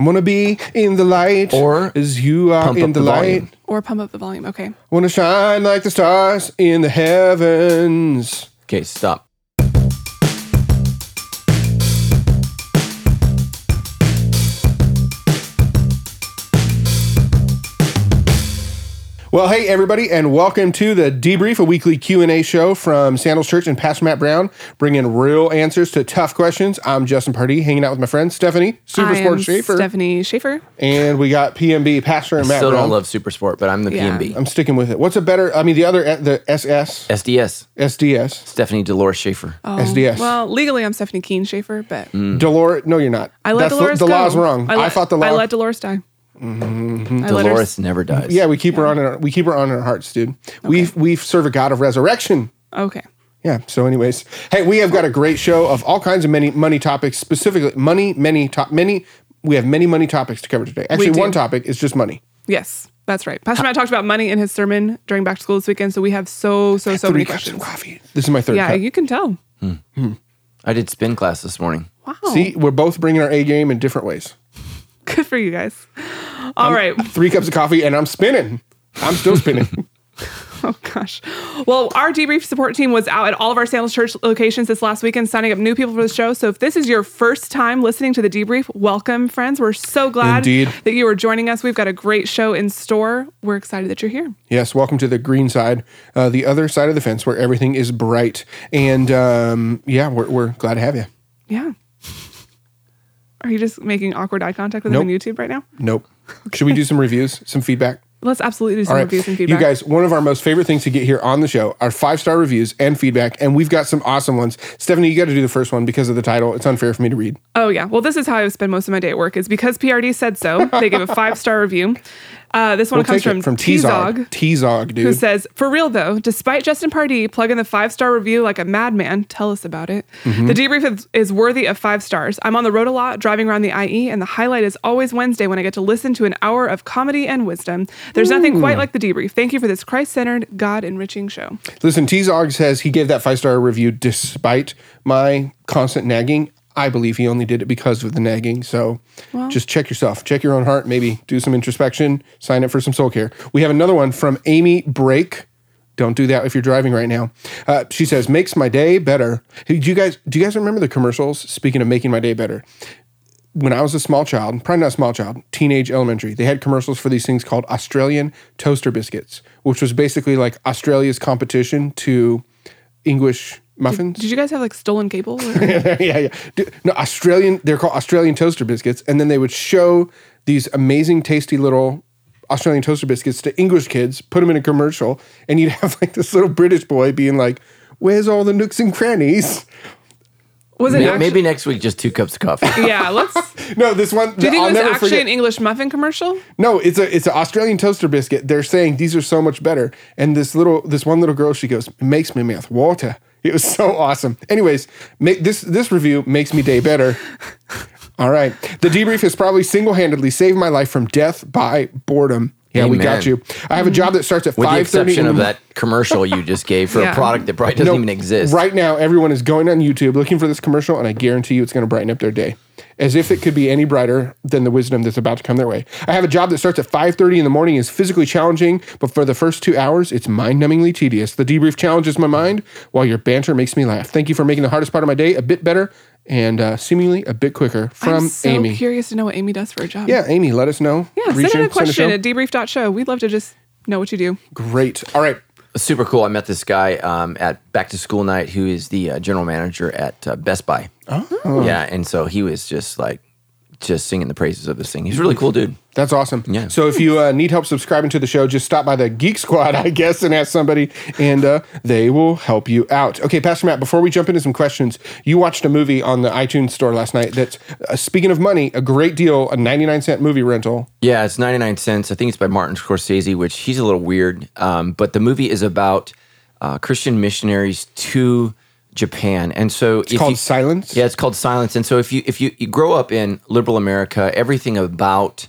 I want to be in the light. Or as you are in the, the light. volume. Or pump up the volume. Okay. I want to shine like the stars in the heavens. Okay, stop. Well, hey everybody, and welcome to the debrief, a weekly Q and A show from Sandals Church and Pastor Matt Brown, bringing real answers to tough questions. I'm Justin Pardee, hanging out with my friend Stephanie, Super I am Sports Schaefer, Stephanie Schaefer. and we got PMB Pastor and Matt Still Brown. don't love Super Sport, but I'm the Yeah. PMB. I'm sticking with it. What's a better? I mean, the other, the SS, SDS, SDS, Stephanie Dolores Schaefer. Oh, SDS. Well, legally, I'm Stephanie Keen Schaefer, but Mm. Dolores. No, you're not. I let That's Dolores the, the go. law's wrong. I, let, thought the law. I let Dolores die. Mm-hmm. I her Dolores never dies. yeah, we keep her on. Our, we keep her on our hearts, dude. We we serve a God of resurrection. Okay. Yeah. So, anyways, hey, we have got a great show of all kinds of many money topics, specifically money, many top, many. We have many money topics to cover today. Actually, do. one topic is just money. Yes, that's right. Pastor Matt talked about money in his sermon during back to school this weekend, so we have so so so Three many cups of questions. coffee. This is my third Yeah, cup. you can tell. I did spin class this morning. Wow. See, we're both bringing our A game in different ways. Good for you guys. All right. Three cups of coffee, and I'm spinning. I'm still spinning. Oh gosh. Well, our debrief support team was out at all of our Sandals Church locations this last weekend signing up new people for the show. So if this is your first time listening to the debrief, welcome, friends. We're so glad Indeed. that you are joining us. We've got a great show in store. We're excited that you're here. yes, welcome to the green side, uh, the other side of the fence where everything is bright. And um, yeah, we're, we're glad to have you. Yeah. Are you just making awkward eye contact with them on YouTube right now? Nope. Should we do some reviews, some feedback? Let's absolutely do some right. reviews and feedback. You guys, one of our most favorite things to get here on the show are five star reviews and feedback, and we've got some awesome ones. Stephanie, you got to do the first one because of the title. It's unfair for me to read. Oh yeah. Well, this is how I spend most of my day at work. Is because PRD said so. They give a five star review. Uh, this one We'll comes from, from T-Zog, T-Zog. T-Zog, who says, "For real though, despite Justin Pardee plugging the five star review like a madman, tell us about it. Mm-hmm. The debrief is, is worthy of five stars. I'm on the road a lot, driving around the IE, and the highlight is always Wednesday when I get to listen to an hour of comedy and wisdom. There's nothing quite like the debrief. Thank you for this Christ centered, God enriching show. Listen, T-Zog says he gave that five star review despite my constant nagging. I believe he only did it because of the nagging. So just check yourself, check your own heart, maybe do some introspection, sign up for some soul care. We have another one from Amy Brake. Don't do that if you're driving right now. Uh, she says, makes my day better. Hey, do you guys do you guys remember the commercials? Speaking of making my day better, when I was a small child, probably not a small child, teenage elementary, they had commercials for these things called Australian toaster biscuits, which was basically like Australia's competition to English muffins. Did you guys have like stolen cable? Or? yeah, yeah. No, Australian, they're called Australian toaster biscuits. And then they would show these amazing, tasty little Australian toaster biscuits to English kids, put them in a commercial, and you'd have like this little British boy being like, Where's all the nooks and crannies? Was it Maybe, actually? maybe next week, just two cups of coffee. Yeah, let's. No, this one. you think I'll it was actually forget. an English muffin commercial? No, it's a it's an Australian toaster biscuit. They're saying these are so much better. And this little this one little girl, she goes, it makes my mouth water. It was so awesome. Anyways, make this this review makes me day better. All right. The debrief has probably single-handedly saved my life from death by boredom. Yeah, we got you. I have a job that starts at With the five thirty. exception of that commercial you just gave for Yeah. a product that probably doesn't even exist. Right now, everyone is going on YouTube looking for this commercial, and I guarantee you it's going to brighten up their day. As if it could be any brighter than the wisdom that's about to come their way. I have a job that starts at 5:30 in the morning, is physically challenging, but for the first two hours, it's mind-numbingly tedious. The debrief challenges my mind, while your banter makes me laugh. Thank you for making the hardest part of my day a bit better and uh, seemingly a bit quicker. From I'm so Amy. curious to know what Amy does for a job. Yeah, Amy, let us know. Yeah, Reach send in in, a question show. at debrief.show. We'd love to just know what you do. Great. All right. Super cool. I met this guy um, at back to school night who is the uh, general manager at uh, Best Buy. Oh. Yeah. And so he was just like, just singing the praises of this thing. He's a really cool dude. That's awesome. Yeah. So if you uh, need help subscribing to the show, just stop by the Geek Squad, I guess, and ask somebody, and uh, they will help you out. Okay, Pastor Matt. Before we jump into some questions, you watched a movie on the iTunes store last night. That's uh, speaking of money, a great deal, a ninety-nine cent movie rental. Yeah, it's 99 cents. I think it's by Martin Scorsese, which he's a little weird. Um, but the movie is about uh, Christian missionaries to Japan. And so It's called Silence. Yeah, it's called Silence. And so if you if you, you grow up in liberal America, everything about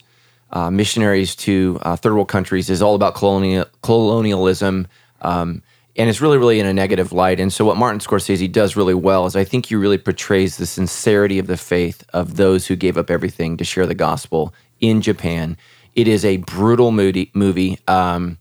uh, missionaries to uh, third world countries is all about colonial colonialism. Um, and it's really, really in a negative light. And so, what Martin Scorsese does really well is I think he really portrays the sincerity of the faith of those who gave up everything to share the gospel in Japan. It is a brutal moody, movie. Um,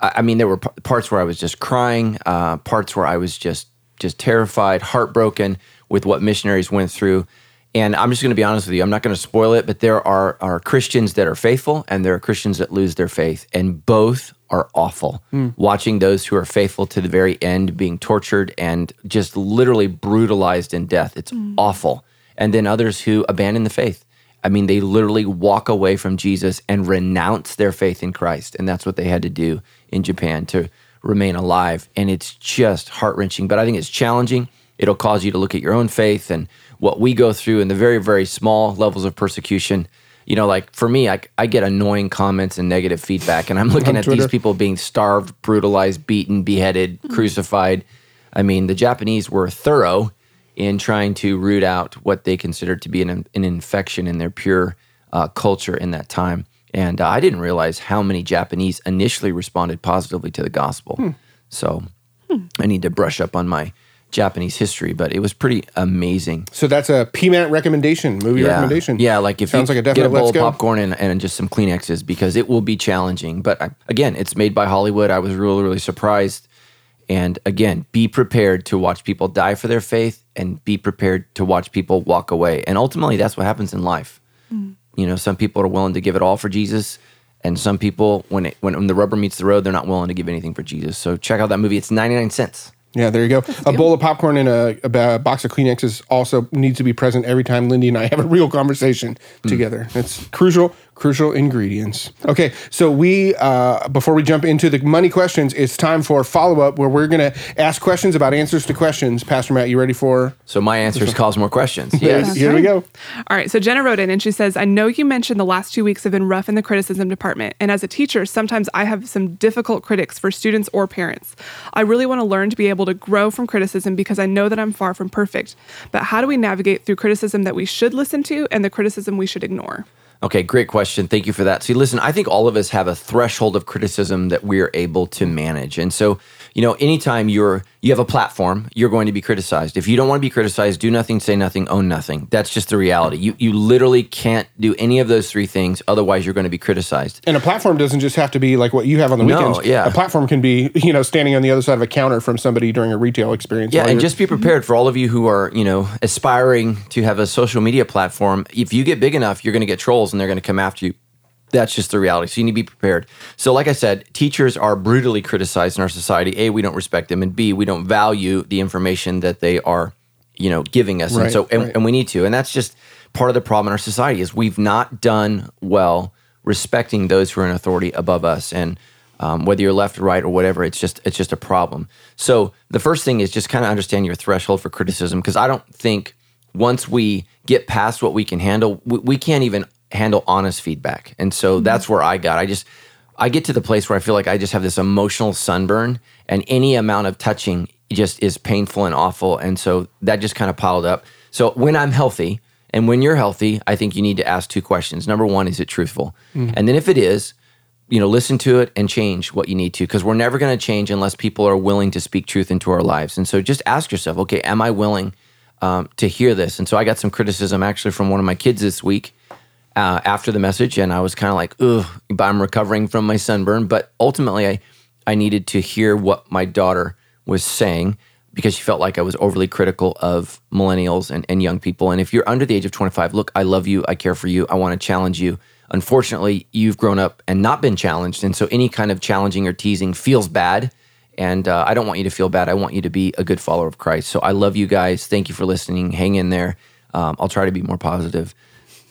I, I mean, there were p- parts where I was just crying, uh, parts where I was just just terrified, heartbroken with what missionaries went through. And I'm just going to be honest with you. I'm not going to spoil it, but there are are Christians that are faithful, and there are Christians that lose their faith, and both are awful. Hmm. Watching those who are faithful to the very end being tortured and just literally brutalized in death, it's hmm. awful. And then others who abandon the faith. I mean, they literally walk away from Jesus and renounce their faith in Christ, and that's what they had to do in Japan to remain alive. And it's just heart wrenching, but I think it's challenging. It'll cause you to look at your own faith and what we go through in the very, very small levels of persecution. You know, like for me, I, I get annoying comments and negative feedback, and I'm looking at Twitter. these people being starved, brutalized, beaten, beheaded, crucified. I mean, the Japanese were thorough in trying to root out what they considered to be an, an infection in their pure uh, culture in that time. And uh, I didn't realize how many Japanese initially responded positively to the gospel. Hmm. So hmm. I need to brush up on my Japanese history, but it was pretty amazing. So that's a PMAT recommendation, movie Yeah. recommendation. Yeah, like if sounds you like a definite get a bowl let's of go. popcorn and, and just some Kleenexes because it will be challenging. But I, again, it's made by Hollywood. I was really, really surprised. And again, be prepared to watch people die for their faith and be prepared to watch people walk away. And ultimately, that's what happens in life. Hmm. You know, some people are willing to give it all for Jesus. And some people, when it, when, when the rubber meets the road, they're not willing to give anything for Jesus. So check out that movie. It's 99 cents. Yeah, there you go. A bowl of popcorn and a, a box of Kleenexes also needs to be present every time Lindy and I have a real conversation Hmm. together. It's crucial, crucial ingredients. Okay, so we uh, before we jump into the money questions, it's time for follow up where we're going to ask questions about answers to questions. Pastor Matt, you ready for? So my answers cause more questions. Yes. Here we go. All right, so Jenna wrote in and she says, I know you mentioned the last two weeks have been rough in the criticism department. And as a teacher, sometimes I have some difficult critics for students or parents. I really want to learn to be able to grow from criticism because I know that I'm far from perfect. But how do we navigate through criticism that we should listen to and the criticism we should ignore? Okay, great question. Thank you for that. See, listen, I think all of us have a threshold of criticism that we're able to manage. And so, you know, anytime you're you have a platform, you're going to be criticized. If you don't want to be criticized, do nothing, say nothing, own nothing. That's just the reality. You you literally can't do any of those three things, otherwise you're going to be criticized. And a platform doesn't just have to be like what you have on the weekends. No, yeah. A platform can be, you know, standing on the other side of a counter from somebody during a retail experience. Yeah, and just be prepared for all of you who are, you know, aspiring to have a social media platform. If you get big enough, you're going to get trolls and they're going to come after you. That's just the reality. So you need to be prepared. So, like I said, teachers are brutally criticized in our society. A, we don't respect them, and B, we don't value the information that they are, you know, giving us. Right, and so, and, right. and we need to. And that's just part of the problem in our society is we've not done well respecting those who are in authority above us. And um, whether you're left or right or whatever, it's just it's just a problem. So the first thing is just kind of understand your threshold for criticism because I don't think once we get past what we can handle, we, we can't even handle honest feedback. And so that's where I got. I just I get to the place where I feel like I just have this emotional sunburn, and any amount of touching just is painful and awful. And so that just kind of piled up. So when I'm healthy, and when you're healthy, I think you need to ask two questions. Number one, is it truthful? And then if it is, you know, listen to it and change what you need to because we're never going to change unless people are willing to speak truth into our lives. And so just ask yourself, okay, am I willing um, to hear this? And so I got some criticism actually from one of my kids this week uh, after the message, and I was kind of like, ugh, but I'm recovering from my sunburn. But ultimately, I, I needed to hear what my daughter was saying because she felt like I was overly critical of millennials and, and young people. And if you're under the age of 25, look, I love you. I care for you. I want to challenge you. Unfortunately, you've grown up and not been challenged. And so any kind of challenging or teasing feels bad. And uh, I don't want you to feel bad. I want you to be a good follower of Christ. So I love you guys. Thank you for listening. Hang in there. Um, I'll try to be more positive.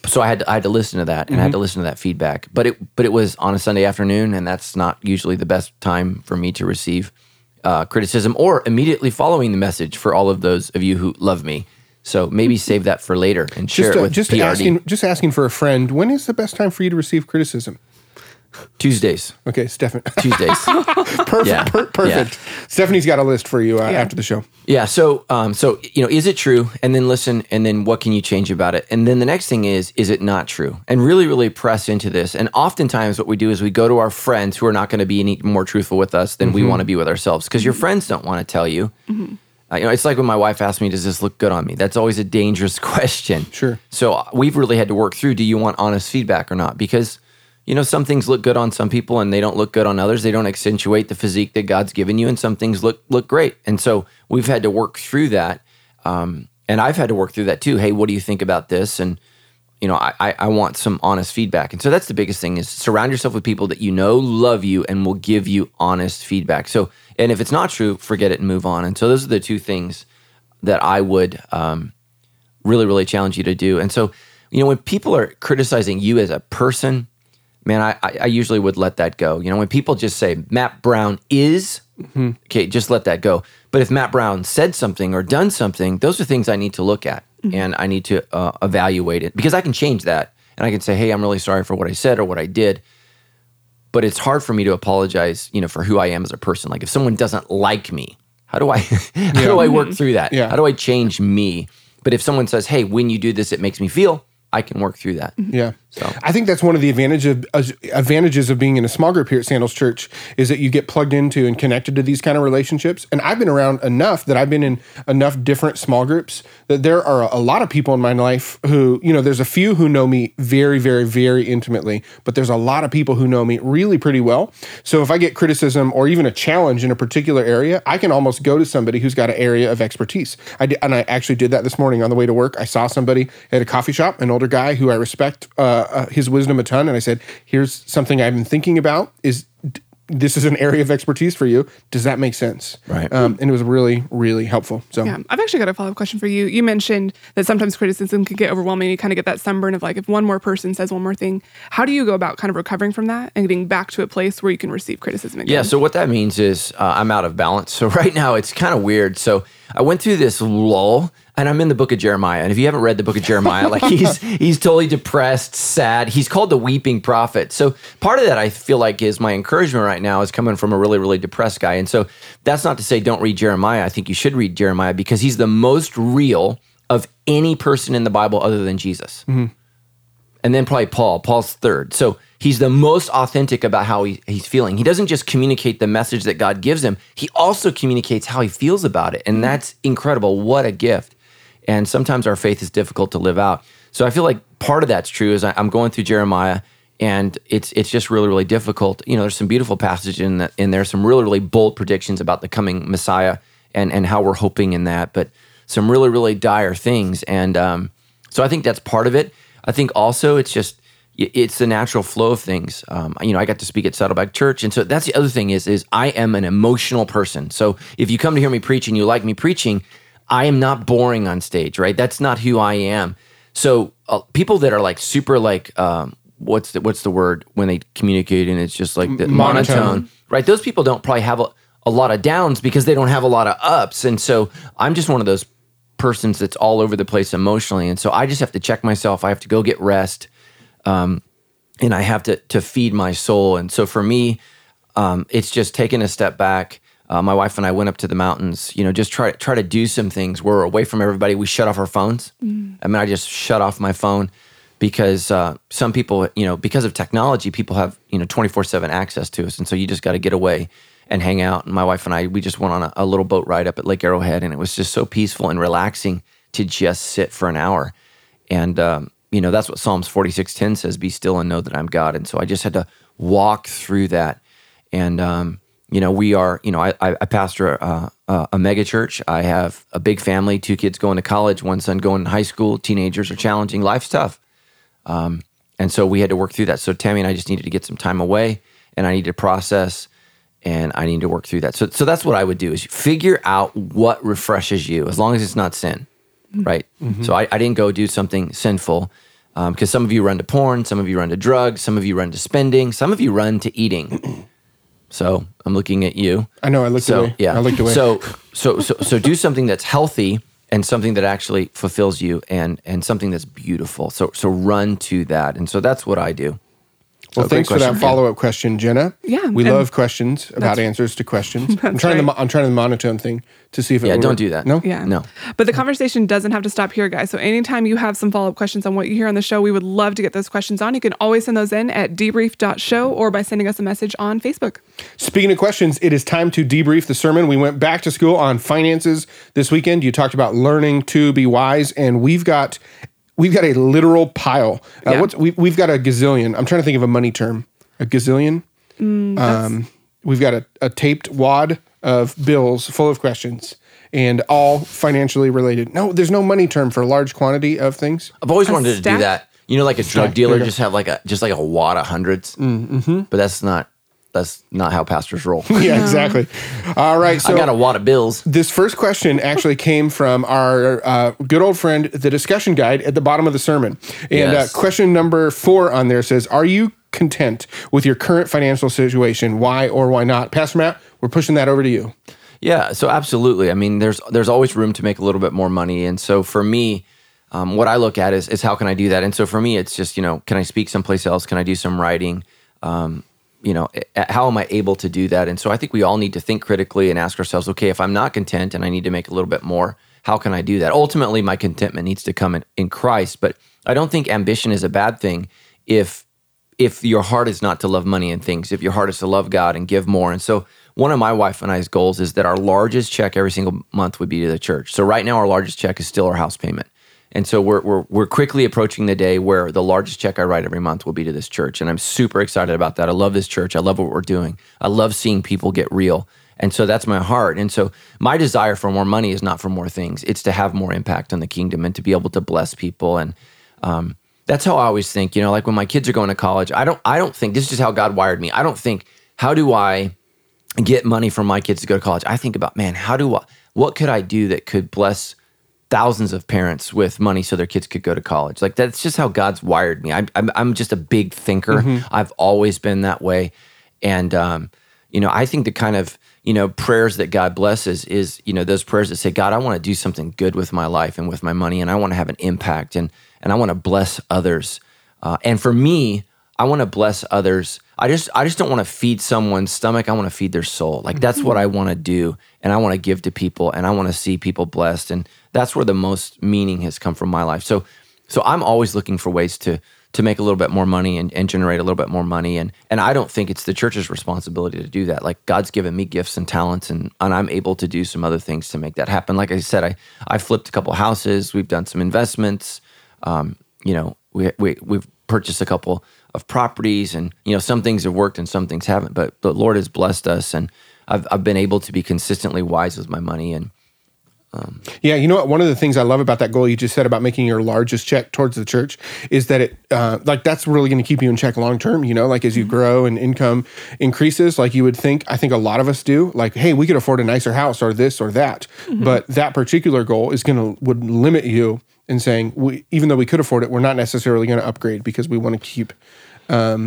So I had to, I had to listen to that and I had to listen to that feedback. But it but it was on a Sunday afternoon, and that's not usually the best time for me to receive uh, criticism or immediately following the message for all of those of you who love me. So maybe save that for later and share just it uh, with just PRD. asking just asking for a friend. When is the best time for you to receive criticism? Tuesdays. Okay, Stefan. Tuesdays. perfect. Yeah. per- perfect. Stephanie's got a list for you uh, Yeah. after the show. Yeah. So, um, so you know, is it true? And then listen, and then what can you change about it? And then the next thing is, is it not true? And really, really press into this. And oftentimes, what we do is we go to our friends who are not going to be any more truthful with us than we want to be with ourselves, because your friends don't want to tell you. Uh, you know, it's like when my wife asked me, "Does this look good on me?" That's always a dangerous question. Sure. So uh, we've really had to work through: Do you want honest feedback or not? Because you know, some things look good on some people and they don't look good on others. They don't accentuate the physique that God's given you, and some things look look great. And so we've had to work through that. Um, and I've had to work through that too. Hey, what do you think about this? And you know, I, I want some honest feedback. And so that's the biggest thing is surround yourself with people that you know love you and will give you honest feedback. So, and if it's not true, forget it and move on. And so those are the two things that I would um, really, really challenge you to do. And so, you know, when people are criticizing you as a person, man, I, I, I usually would let that go. You know, when people just say Matt Brown is, mm-hmm. okay, just let that go. But if Matt Brown said something or done something, those are things I need to look at mm-hmm. and I need to uh, evaluate it because I can change that and I can say, hey, I'm really sorry for what I said or what I did. But it's hard for me to apologize, you know, for who I am as a person. Like if someone doesn't like me, how do I how do I work through that? Mm-hmm. Yeah. How do I change me? But if someone says, "Hey, when you do this, it makes me feel," I can work through that. Yeah. So- I think that's one of the advantage of, uh, advantages of being in a small group here at Sandals Church is that you get plugged into and connected to these kind of relationships. And I've been around enough that I've been in enough different small groups that there are a lot of people in my life who, you know, there's a few who know me very, very, very intimately, but there's a lot of people who know me really pretty well. So if I get criticism or even a challenge in a particular area, I can almost go to somebody who's got an area of expertise. I did, and I actually did that this morning on the way to work. I saw somebody at a coffee shop, an older guy who I respect uh, uh, his wisdom a ton, and I said, "Here's something I've been thinking about. Is d- this is an area of expertise for you? Does that make sense?" Right. Um, and it was really, really helpful. So Yeah, I've actually got a follow up question for you. You mentioned that sometimes criticism can get overwhelming. You kind of get that sunburn of like, if one more person says one more thing, how do you go about kind of recovering from that and getting back to a place where you can receive criticism again? Yeah. So what that means is uh, I'm out of balance. So right now it's kind of weird. So I went through this lull, and I'm in the book of Jeremiah. And if you haven't read the book of Jeremiah, like he's he's totally depressed, sad. He's called the weeping prophet. So part of that I feel like is my encouragement right now is coming from a really really depressed guy. And so that's not to say don't read Jeremiah. I think you should read Jeremiah because he's the most real of any person in the Bible other than Jesus mm-hmm. and then probably Paul. Paul's third. So he's the most authentic about how he, he's feeling. He doesn't just communicate the message that God gives him, he also communicates how he feels about it. And mm-hmm. that's incredible. What a gift. And sometimes our faith is difficult to live out. So I feel like part of that's true is I, I'm going through Jeremiah and it's it's just really really difficult. You know, there's some beautiful passages in that in there, some really really bold predictions about the coming Messiah and and how we're hoping in that, but some really really dire things. And um, so I think that's part of it. I think also it's just it's the natural flow of things. Um, you know, I got to speak at Saddleback Church, and so that's the other thing is is I am an emotional person. So if you come to hear me preach and you like me preaching, I am not boring on stage, right? That's not who I am. So uh, people that are like super like um, what's the what's the word when they communicate and it's just like the monotone. monotone, right? Those people don't probably have a, a lot of downs because they don't have a lot of ups, and so I'm just one of those persons that's all over the place emotionally, and so I just have to check myself. I have to go get rest, um, and I have to to feed my soul. And so for me, um, it's just taking a step back. Uh, my wife and I went up to the mountains. You know, just try try to do some things. We're away from everybody. We shut off our phones. I mean, I just shut off my phone because uh, some people, you know, because of technology, people have you know twenty four seven access to us, and so you just got to get away and hang out. And my wife and I, we just went on a, a little boat ride up at Lake Arrowhead, and it was just so peaceful and relaxing to just sit for an hour. And um, you know, that's what Psalms forty six ten says: "Be still and know that I'm God." And so I just had to walk through that. And um, you know, we are, you know, I, I pastor a, a, a mega church. I have a big family, two kids going to college, one son going to high school. Teenagers are challenging. Life's tough. Um, and so we had to work through that. So Tammy and I just needed to get some time away, and I needed to process, and I need to work through that. So, so that's what I would do: is figure out what refreshes you, as long as it's not sin, mm-hmm. right? Mm-hmm. So I, I didn't go do something sinful, um, because some of you run to porn, some of you run to drugs, some of you run to spending, some of you run to eating. So I'm looking at you. I know I looked So away. yeah, I looked away. So so so so do something that's healthy and something that actually fulfills you and and something that's beautiful. So so run to that, and so that's what I do. Well, oh, thanks for that follow up question, Jenna. Yeah, we love questions about answers to questions. I'm trying right. the I'm trying the monotone thing to see if it Yeah, will don't work. do that. No, Yeah. No. But the conversation doesn't have to stop here, guys. So anytime you have some follow up questions on what you hear on the show, we would love to get those questions on. You can always send those in at debrief.show or by sending us a message on Facebook. Speaking of questions, it is time to debrief the sermon. We went back to school on finances this weekend. You talked about learning to be wise, and we've got we've got a literal pile. Uh, Yeah. what's, we, we've got a gazillion. I'm trying to think of a money term. A gazillion. um, we've got a, a taped wad of bills full of questions. And all financially related. No, there's no money term for a large quantity of things. I've always A wanted to do that. You know, like a drug dealer there you go. just have like a just like a wad of 100s Mm-hmm. But that's not that's not how pastors roll. Yeah, exactly. All right. So I got a wad of bills. This first question actually came from our uh, good old friend, the discussion guide at the bottom of the sermon. And Yes. uh, question number four on there says, Are you content with your current financial situation? Why or why not? Pastor Matt, we're pushing that over to you. Yeah, so absolutely. I mean, there's there's always room to make a little bit more money, and so for me, um, what I look at is is how can I do that? And so for me, it's just you know, can I speak someplace else? Can I do some writing? Um, you know, how am I able to do that? And so I think we all need to think critically and ask ourselves, okay, if I'm not content and I need to make a little bit more, how can I do that? Ultimately, my contentment needs to come in, in Christ, but I don't think ambition is a bad thing if if your heart is not to love money and things, if your heart is to love God and give more. And so one of my wife and I's goals is that our largest check every single month would be to the church. So right now our largest check is still our house payment. And so we're, we're, we're quickly approaching the day where the largest check I write every month will be to this church. And I'm super excited about that. I love this church. I love what we're doing. I love seeing people get real. And so that's my heart. And so my desire for more money is not for more things. It's to have more impact on the kingdom and to be able to bless people. And um, that's how I always think. You know, like when my kids are going to college, I don't I don't think this is just how God wired me. I don't think how do I get money from my kids to go to college. I think about, man, how do I what could I do that could bless thousands of parents with money so their kids could go to college? Like that's just how God's wired me. I, I'm I'm just a big thinker. I've always been that way, and um, you know, I think the kind of you know prayers that God blesses is you know those prayers that say, God, I want to do something good with my life and with my money, and I want to have an impact, and and I want to bless others. Uh, and for me, I want to bless others. I just I just don't want to feed someone's stomach. I want to feed their soul. Like that's what I want to do, and I want to give to people, and I want to see people blessed, and that's where the most meaning has come from my life. So so I'm always looking for ways to to make a little bit more money and, and generate a little bit more money, and and I don't think it's the church's responsibility to do that. Like God's given me gifts and talents, and and I'm able to do some other things to make that happen. Like I said, I I flipped a couple houses. We've done some investments. Um, you know, we, we we've purchased a couple of properties, and you know, some things have worked and some things haven't. But the Lord has blessed us, and I've I've been able to be consistently wise with my money. And um, Yeah, you know what? One of the things I love about that goal you just said about making your largest check towards the church is that it, uh, like, that's really going to keep you in check long term. You know, like as you mm-hmm. grow and income increases, like you would think. I think a lot of us do. Like, hey, we could afford a nicer house or this or that, mm-hmm. but that particular goal is going to would limit you in saying, we, even though we could afford it, we're not necessarily going to upgrade because we want to keep.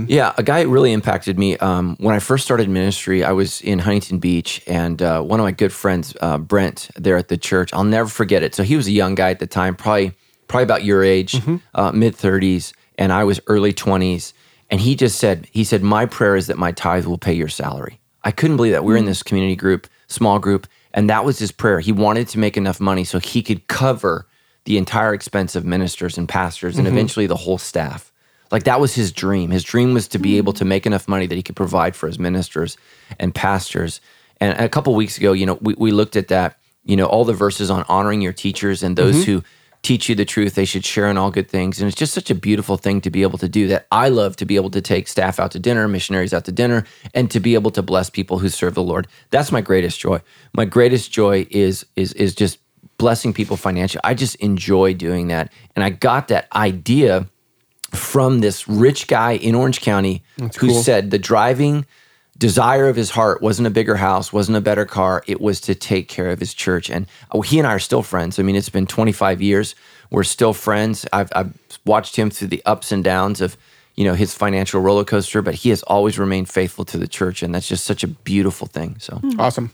Yeah, a guy really impacted me. Um, when I first started ministry, I was in Huntington Beach, and uh, one of my good friends, uh, Brent, there at the church, I'll never forget it. So he was a young guy at the time, probably probably about your age, uh, mid thirties, and I was early twenties. And he just said, he said, my prayer is that my tithe will pay your salary. I couldn't believe that we were in this community group, small group, and that was his prayer. He wanted to make enough money so he could cover the entire expense of ministers and pastors and mm-hmm. eventually the whole staff. Like that was his dream. His dream was to be able to make enough money that he could provide for his ministers and pastors. And a couple weeks ago, you know, we, we looked at that, you know, all the verses on honoring your teachers and those mm-hmm. who teach you the truth, they should share in all good things. And it's just such a beautiful thing to be able to do that. I love to be able to take staff out to dinner, missionaries out to dinner, and to be able to bless people who serve the Lord. That's my greatest joy. My greatest joy is is is just blessing people financially. I just enjoy doing that. And I got that idea from this rich guy in Orange County who cool. said the driving desire of his heart wasn't a bigger house, wasn't a better car. It was to take care of his church. And oh, he and I are still friends. I mean, it's been 25 years. We're still friends. I've, I've watched him through the ups and downs of, you know, his financial roller coaster, but he has always remained faithful to the church. And that's just such a beautiful thing. So Awesome.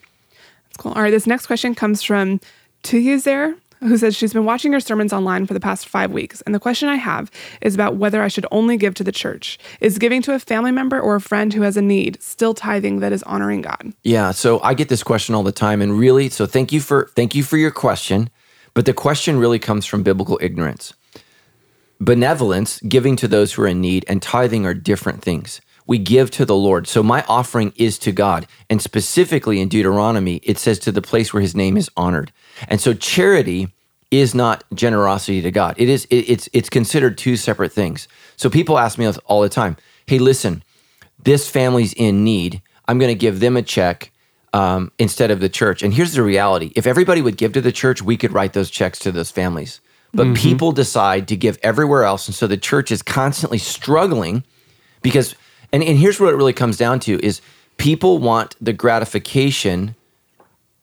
That's cool. All right. This next question comes from Tuyuzer. who says she's been watching your sermons online for the past five weeks. And the question I have is about whether I should only give to the church. Is giving to a family member or a friend who has a need still tithing that is honoring God? Yeah. So I get this question all the time. And really, so thank you for thank you for your question. But the question really comes from biblical ignorance. Benevolence, giving to those who are in need, and tithing are different things. We give to the Lord. So my offering is to God. And specifically in Deuteronomy, it says to the place where his name is honored. And so charity is not generosity to God. It is it, it's it's considered two separate things. So people ask me all the time, "Hey, listen, this family's in need. I'm going to give them a check um, instead of the church." And here's the reality: if everybody would give to the church, we could write those checks to those families. But mm-hmm. people decide to give everywhere else, and so the church is constantly struggling because. And, and here's what it really comes down to: is people want the gratification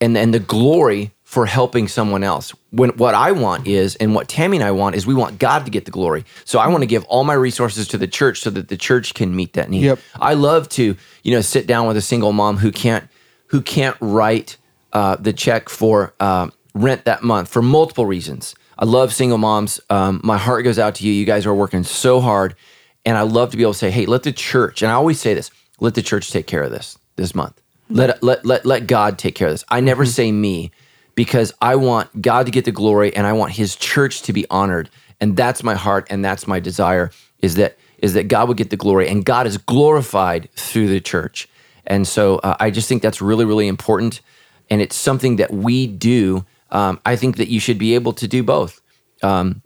and and the glory for helping someone else. When what I want is, and what Tammy and I want is, we want God to get the glory. So I want to give all my resources to the church so that the church can meet that need. Yep. I love to, you know, sit down with a single mom who can't who can't write uh, the check for uh, rent that month for multiple reasons. I love single moms. Um, my heart goes out to you. You guys are working so hard, and I love to be able to say, "Hey, let the church." And I always say this: "Let the church take care of this this month. Let let let let God take care of this." I never mm-hmm. say me because I want God to get the glory and I want his church to be honored. And that's my heart and that's my desire is that is that God would get the glory and God is glorified through the church. And so uh, I just think that's really really important and it's something that we do. Um, I think that you should be able to do both. Um,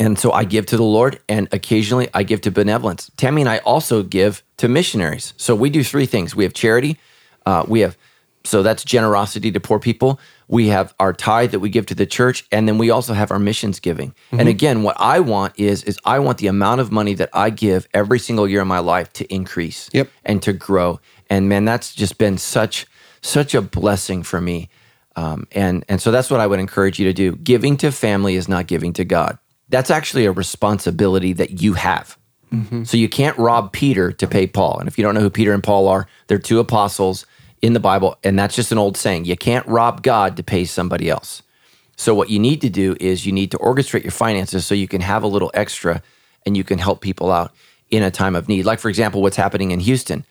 and so I give to the Lord, and occasionally I give to benevolence. Tammy and I also give to missionaries. So we do three things: we have charity, uh, we have so that's generosity to poor people. We have our tithe that we give to the church, and then we also have our missions giving. Mm-hmm. And again, what I want is is I want the amount of money that I give every single year of my life to increase yep. and to grow. And man, that's just been such such a blessing for me. Um, and and so that's what I would encourage you to do. Giving to family is not giving to God. That's actually a responsibility that you have. Mm-hmm. So you can't rob Peter to pay Paul. And if you don't know who Peter and Paul are, they're two apostles in the Bible, and that's just an old saying. You can't rob God to pay somebody else. So, what you need to do is you need to orchestrate your finances so you can have a little extra and you can help people out in a time of need. Like, for example, what's happening in Houston.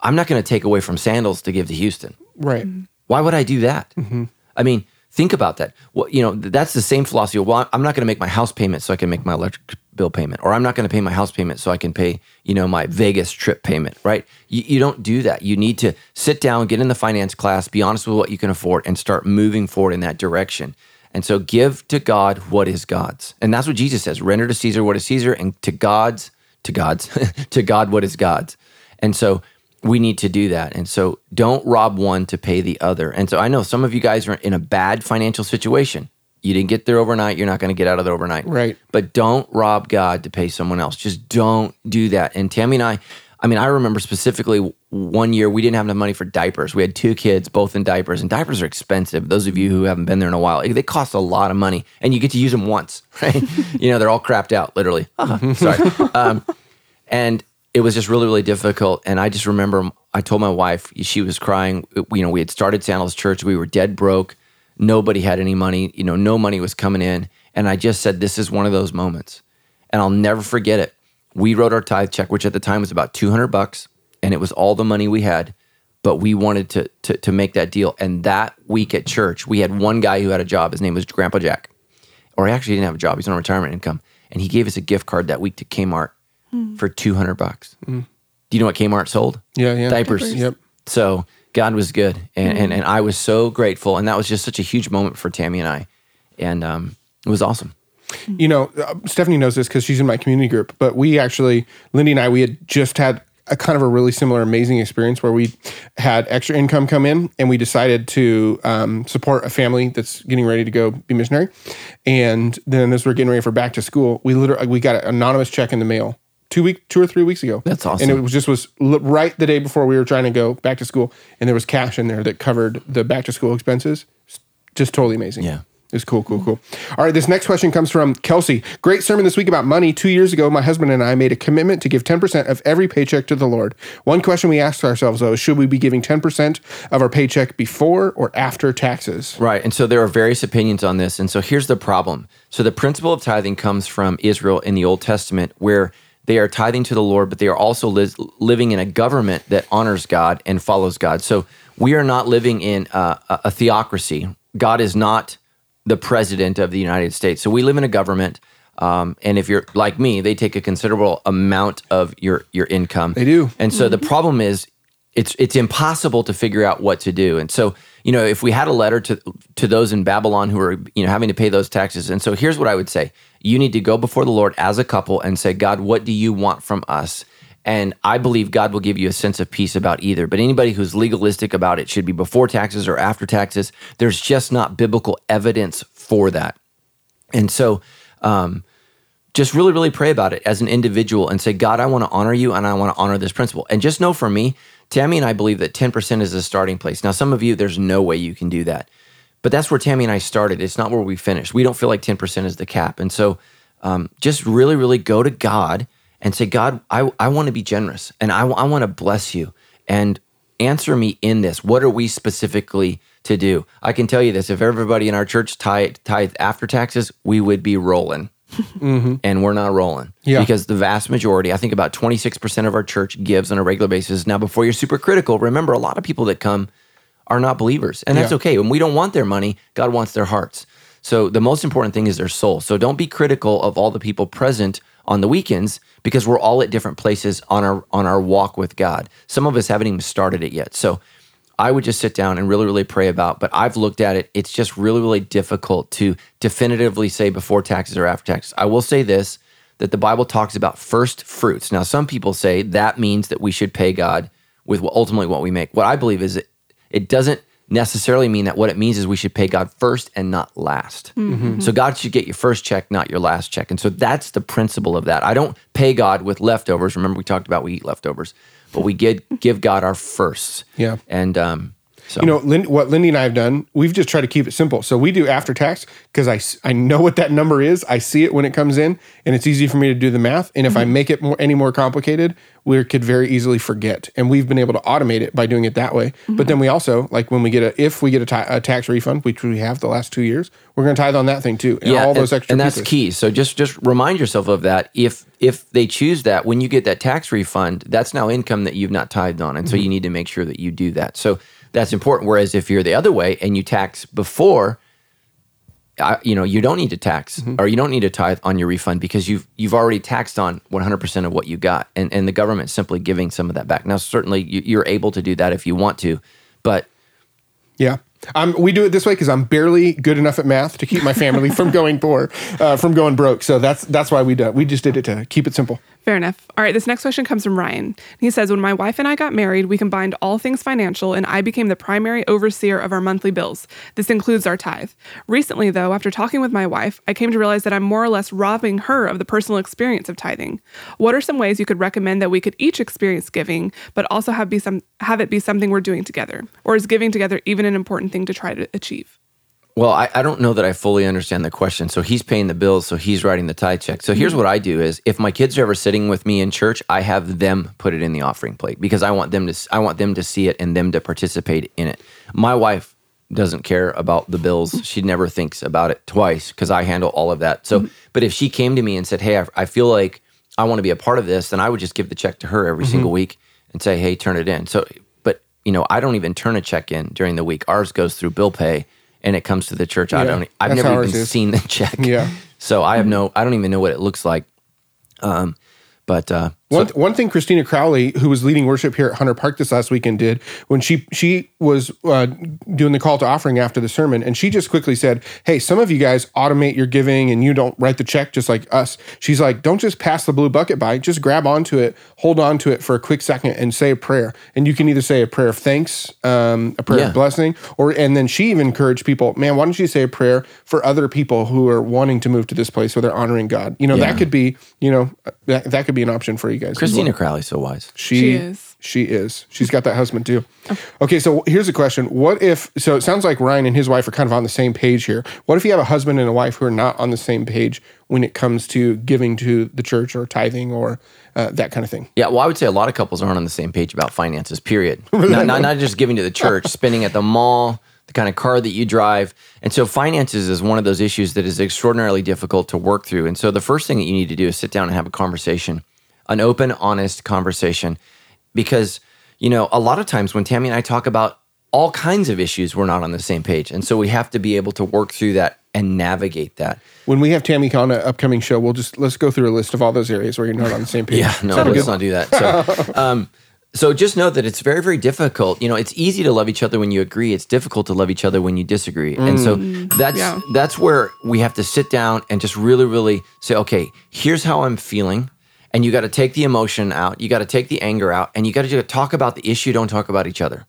I'm not going to take away from sandals to give to Houston. Right. Why would I do that? Mm-hmm. I mean, think about that. Well, you know, that's the same philosophy. Well, I'm not going to make my house payment so I can make my electric bill payment, or I'm not going to pay my house payment so I can pay, you know, my Vegas trip payment, right? You, you don't do that. You need to sit down, get in the finance class, be honest with what you can afford, and start moving forward in that direction. And so give to God what is God's. And that's what Jesus says render to Caesar what is Caesar, and to God's, to God's, to God what is God's. And so we need to do that. And so don't rob one to pay the other. And so I know some of you guys are in a bad financial situation. You didn't get there overnight. You're not going to get out of there overnight. Right. But don't rob God to pay someone else. Just don't do that. And Tammy and I, I mean, I remember specifically one year we didn't have enough money for diapers. We had two kids, both in diapers, and diapers are expensive. Those of you who haven't been there in a while, they cost a lot of money, and you get to use them once, right? you know, they're all crapped out, literally. Uh-huh, sorry. Um, and it was just really, really difficult. And I just remember I told my wife, she was crying. You know, we had started Sandals Church, we were dead broke Nobody had any money, you know, no money was coming in. And I just said, this is one of those moments. And I'll never forget it. We wrote our tithe check, which at the time was about 200 bucks, and it was all the money we had. But we wanted to, to, to make that deal. And that week at church, we had one guy who had a job. His name was Grandpa Jack. Or he actually didn't have a job, he's on retirement income. And he gave us a gift card that week to Kmart mm. for 200 bucks. Mm. Do you know what Kmart sold? Yeah, yeah. Diapers. Diapers. Yep. So God was good, and, mm and and I was so grateful, and that was just such a huge moment for Tammy and I, and um, it was awesome. You know, uh, Stephanie knows this because she's in my community group, but we actually, Lindy and I, we had just had a kind of a really similar amazing experience where we had extra income come in and we decided to um, support a family that's getting ready to go be missionary and then as we're getting ready for back to school we literally we got an anonymous check in the mail two week, two or three weeks ago. That's awesome. And it was just was right the day before we were trying to go back to school, and there was cash in there that covered the back to school expenses. Just totally amazing. Yeah. It's cool, cool, cool. All right, this next question comes from Kelsey. Great sermon this week about money. Two years ago, my husband and I made a commitment to give 10% of every paycheck to the Lord. One question we asked ourselves, though, is should we be giving 10% of our paycheck before or after taxes? Right. And so there are various opinions on this. And so here's the problem. So the principle of tithing comes from Israel in the Old Testament, where they are tithing to the Lord, but they are also li- living in a government that honors God and follows God. So we are not living in uh, a theocracy. God is not the president of the United States. So we live in a government. Um, and if you're like me, they take a considerable amount of your your income. They do. And so the problem is, it's it's impossible to figure out what to do. And so you know, if we had a letter to to those in Babylon who are you know having to pay those taxes, and so here's what I would say: you need to go before the Lord as a couple and say, God, what do you want from us? And I believe God will give you a sense of peace about either. But anybody who's legalistic about it should be before taxes or after taxes. There's just not biblical evidence for that. And so, um, just really, really pray about it as an individual and say, God, I want to honor you and I want to honor this principle. And just know for me, Tammy and I believe that 10% is a starting place. Now, some of you, there's no way you can do that. But that's where Tammy and I started. It's not where we finished. We don't feel like 10% is the cap. And so um, just really, really go to God and say, God, I, I want to be generous and I, I want to bless you and answer me in this. What are we specifically to do? I can tell you this if everybody in our church tithe, tithe after taxes, we would be rolling. Mm-hmm. And we're not rolling yeah. because the vast majority, I think about 26% of our church gives on a regular basis. Now, before you're super critical, remember a lot of people that come are not believers, and that's yeah. okay. When we don't want their money, God wants their hearts. So the most important thing is their soul. So don't be critical of all the people present on the weekends because we're all at different places on our on our walk with God. Some of us haven't even started it yet. So I would just sit down and really really pray about, but I've looked at it. It's just really really difficult to definitively say before taxes or after taxes. I will say this that the Bible talks about first fruits. Now some people say that means that we should pay God with ultimately what we make. What I believe is it, it doesn't necessarily mean that what it means is we should pay God first and not last. Mm-hmm. So God should get your first check, not your last check. And so that's the principle of that. I don't pay God with leftovers. Remember, we talked about we eat leftovers, but we get, give God our firsts. Yeah. And um, so. You know, what Lindy and I have done, we've just tried to keep it simple. So we do after tax because I, I know what that number is. I see it when it comes in, and it's easy for me to do the math. And if mm-hmm. I make it more, any more complicated, we could very easily forget. And we've been able to automate it by doing it that way. Mm-hmm. But then we also, like when we get a, if we get a, tax refund, which we have the last two years, we're going to tithe on that thing too. And yeah, all those and, extra and that's pieces. key. So just just remind yourself of that. If if they choose that, when you get that tax refund, that's now income that you've not tithed on, and so mm-hmm. you need to make sure that you do that. So that's important. Whereas if you're the other way and you tax before, I, you know, you don't need to tax mm-hmm. or you don't need to tithe on your refund because you've you've already taxed on 100% of what you got, and and the government's simply giving some of that back. Now, certainly you, you're able to do that if you want to, but yeah, um, we do it this way because I'm barely good enough at math to keep my family from going poor, uh, from going broke. So that's that's why we do it. We just did it to keep it simple. Fair enough. All right, this next question comes from Ryan. He says, When my wife and I got married, we combined all things financial, and I became the primary overseer of our monthly bills. This includes our tithe. Recently, though, after talking with my wife, I came to realize that I'm more or less robbing her of the personal experience of tithing. What are some ways you could recommend that we could each experience giving, but also have be some have it be something we're doing together? Or is giving together even an important thing to try to achieve? Well, I, I, don't know that I fully understand the question. So he's paying the bills, so he's writing the tithe check. So here's mm-hmm. what I do is if my kids are ever sitting with me in church, I have them put it in the offering plate because I want them to I want them to see it and them to participate in it. My wife doesn't care about the bills. Mm-hmm. She never thinks about it twice because I handle all of that. So, mm-hmm. but if she came to me and said, "Hey, I, I, feel like I want to be a part of this," then I would just give the check to her every mm-hmm. single week and say, "Hey, turn it in." So, but you know, I don't even turn a check in during the week. Ours goes through bill pay and it comes to the church, yeah, I don't. I've never even seen the check. Yeah. So I have no. I don't even know what it looks like. Um, but uh, one, so, one thing Christina Crowley, who was leading worship here at Hunter Park this last weekend, did when she she was uh, doing the call to offering after the sermon, and she just quickly said, "Hey, some of you guys automate your giving and you don't write the check just like us." She's like, "Don't just pass the blue bucket by; just grab onto it, hold on to it for a quick second, and say a prayer. And you can either say a prayer of thanks, um, a prayer yeah. of blessing, or and then she even encouraged people, man, why don't you say a prayer for other people who are wanting to move to this place where they're honoring God? You know, yeah. that could be, you know, that, that could be an option for you guys. Christina well. Crowley's so wise. She, she is. She is. She's got that husband too. Okay, so here's a question. What if, so it sounds like Ryan and his wife are kind of on the same page here. What if you have a husband and a wife who are not on the same page when it comes to giving to the church or tithing or uh, that kind of thing? Yeah, well, I would say a lot of couples aren't on the same page about finances, period. not, not, not just giving to the church, spending at the mall, the kind of car that you drive. And so finances is one of those issues that is extraordinarily difficult to work through. And so the first thing that you need to do is sit down and have a conversation, an open, honest conversation because you know a lot of times when Tammy and I talk about all kinds of issues, we're not on the same page, and so we have to be able to work through that and navigate that. When we have Tammy on an upcoming show, we'll just let's go through a list of all those areas where you're not on the same page. Yeah, no, let's not do that. So, um, so just know that it's very, very difficult. You know, it's easy to love each other when you agree. It's difficult to love each other when you disagree. Mm. And so mm. that's yeah. that's where we have to sit down and just really, really say, okay, here's how I'm feeling and you got to take the emotion out, you got to take the anger out, and you got to talk about the issue. Don't talk about each other.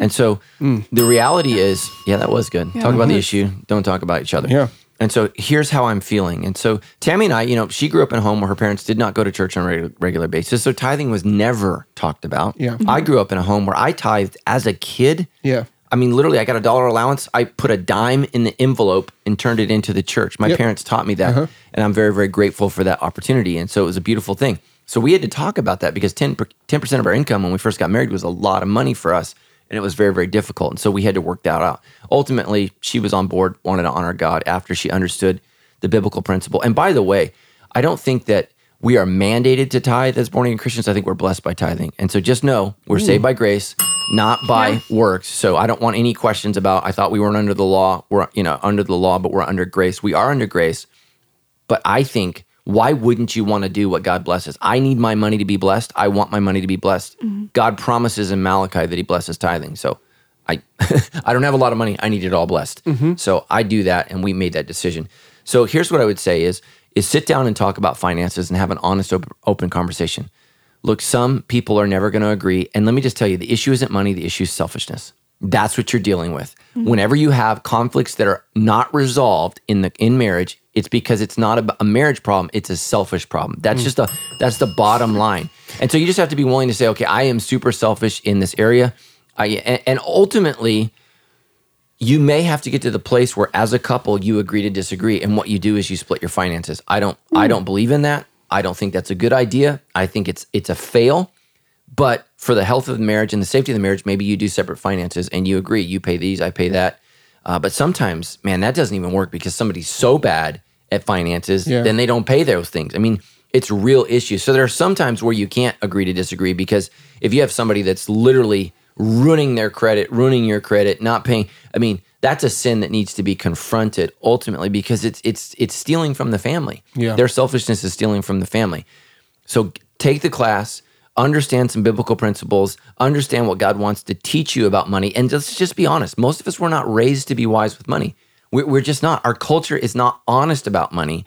And so mm. the reality is, yeah, that was good. Yeah, talk about the issue. Don't talk about each other. Yeah. And so here's how I'm feeling. And so Tammy and I, you know, she grew up in a home where her parents did not go to church on a regular, regular basis. So tithing was never talked about. Yeah. I grew up in a home where I tithed as a kid. Yeah. I mean, literally, I got a dollar allowance. I put a dime in the envelope and turned it into the church. My yep. parents taught me that. Uh-huh. And I'm very, very grateful for that opportunity. And so it was a beautiful thing. So we had to talk about that because 10, 10% of our income when we first got married was a lot of money for us. And it was very, very difficult. And so we had to work that out. Ultimately, she was on board, wanted to honor God after she understood the biblical principle. And by the way, I don't think that we are mandated to tithe as born again Christians. I think we're blessed by tithing. And so just know we're Ooh. saved by grace, not by yeah. works. So I don't want any questions about I thought we weren't under the law. We're you know under the law, but we're under grace. We are under grace. But I think why wouldn't you want to do what God blesses? I need my money to be blessed. I want my money to be blessed. Mm-hmm. God promises in Malachi that he blesses tithing. So I I don't have a lot of money. I need it all blessed. Mm-hmm. So I do that and we made that decision. So here's what I would say is is sit down and talk about finances and have an honest, open conversation. Look, some people are never going to agree. And let me just tell you the issue isn't money, the issue is selfishness. That's what you're dealing with. Mm-hmm. Whenever you have conflicts that are not resolved in the in marriage, it's because it's not a, a marriage problem, it's a selfish problem. That's mm. just a that's the bottom line. And so you just have to be willing to say, okay, I am super selfish in this area. I, and, and ultimately, you may have to get to the place where as a couple you agree to disagree and what you do is you split your finances. I don't mm. i don't believe in that. I don't think that's a good idea. I think it's it's a fail. But for the health of the marriage and the safety of the marriage maybe you do separate finances and you agree. You pay these i pay that. Uh, but sometimes man that doesn't even work because somebody's so bad at finances yeah. then they don't pay those things. I mean it's real issues. So there are some times where you can't agree to disagree because if you have somebody that's literally ruining their credit, ruining your credit, not paying. I mean, that's a sin that needs to be confronted ultimately because it's it's it's stealing from the family. Yeah. Their selfishness is stealing from the family. So take the class, understand some biblical principles, understand what God wants to teach you about money, and let's just be honest. Most of us were not raised to be wise with money. We're, we're just not. Our culture is not honest about money.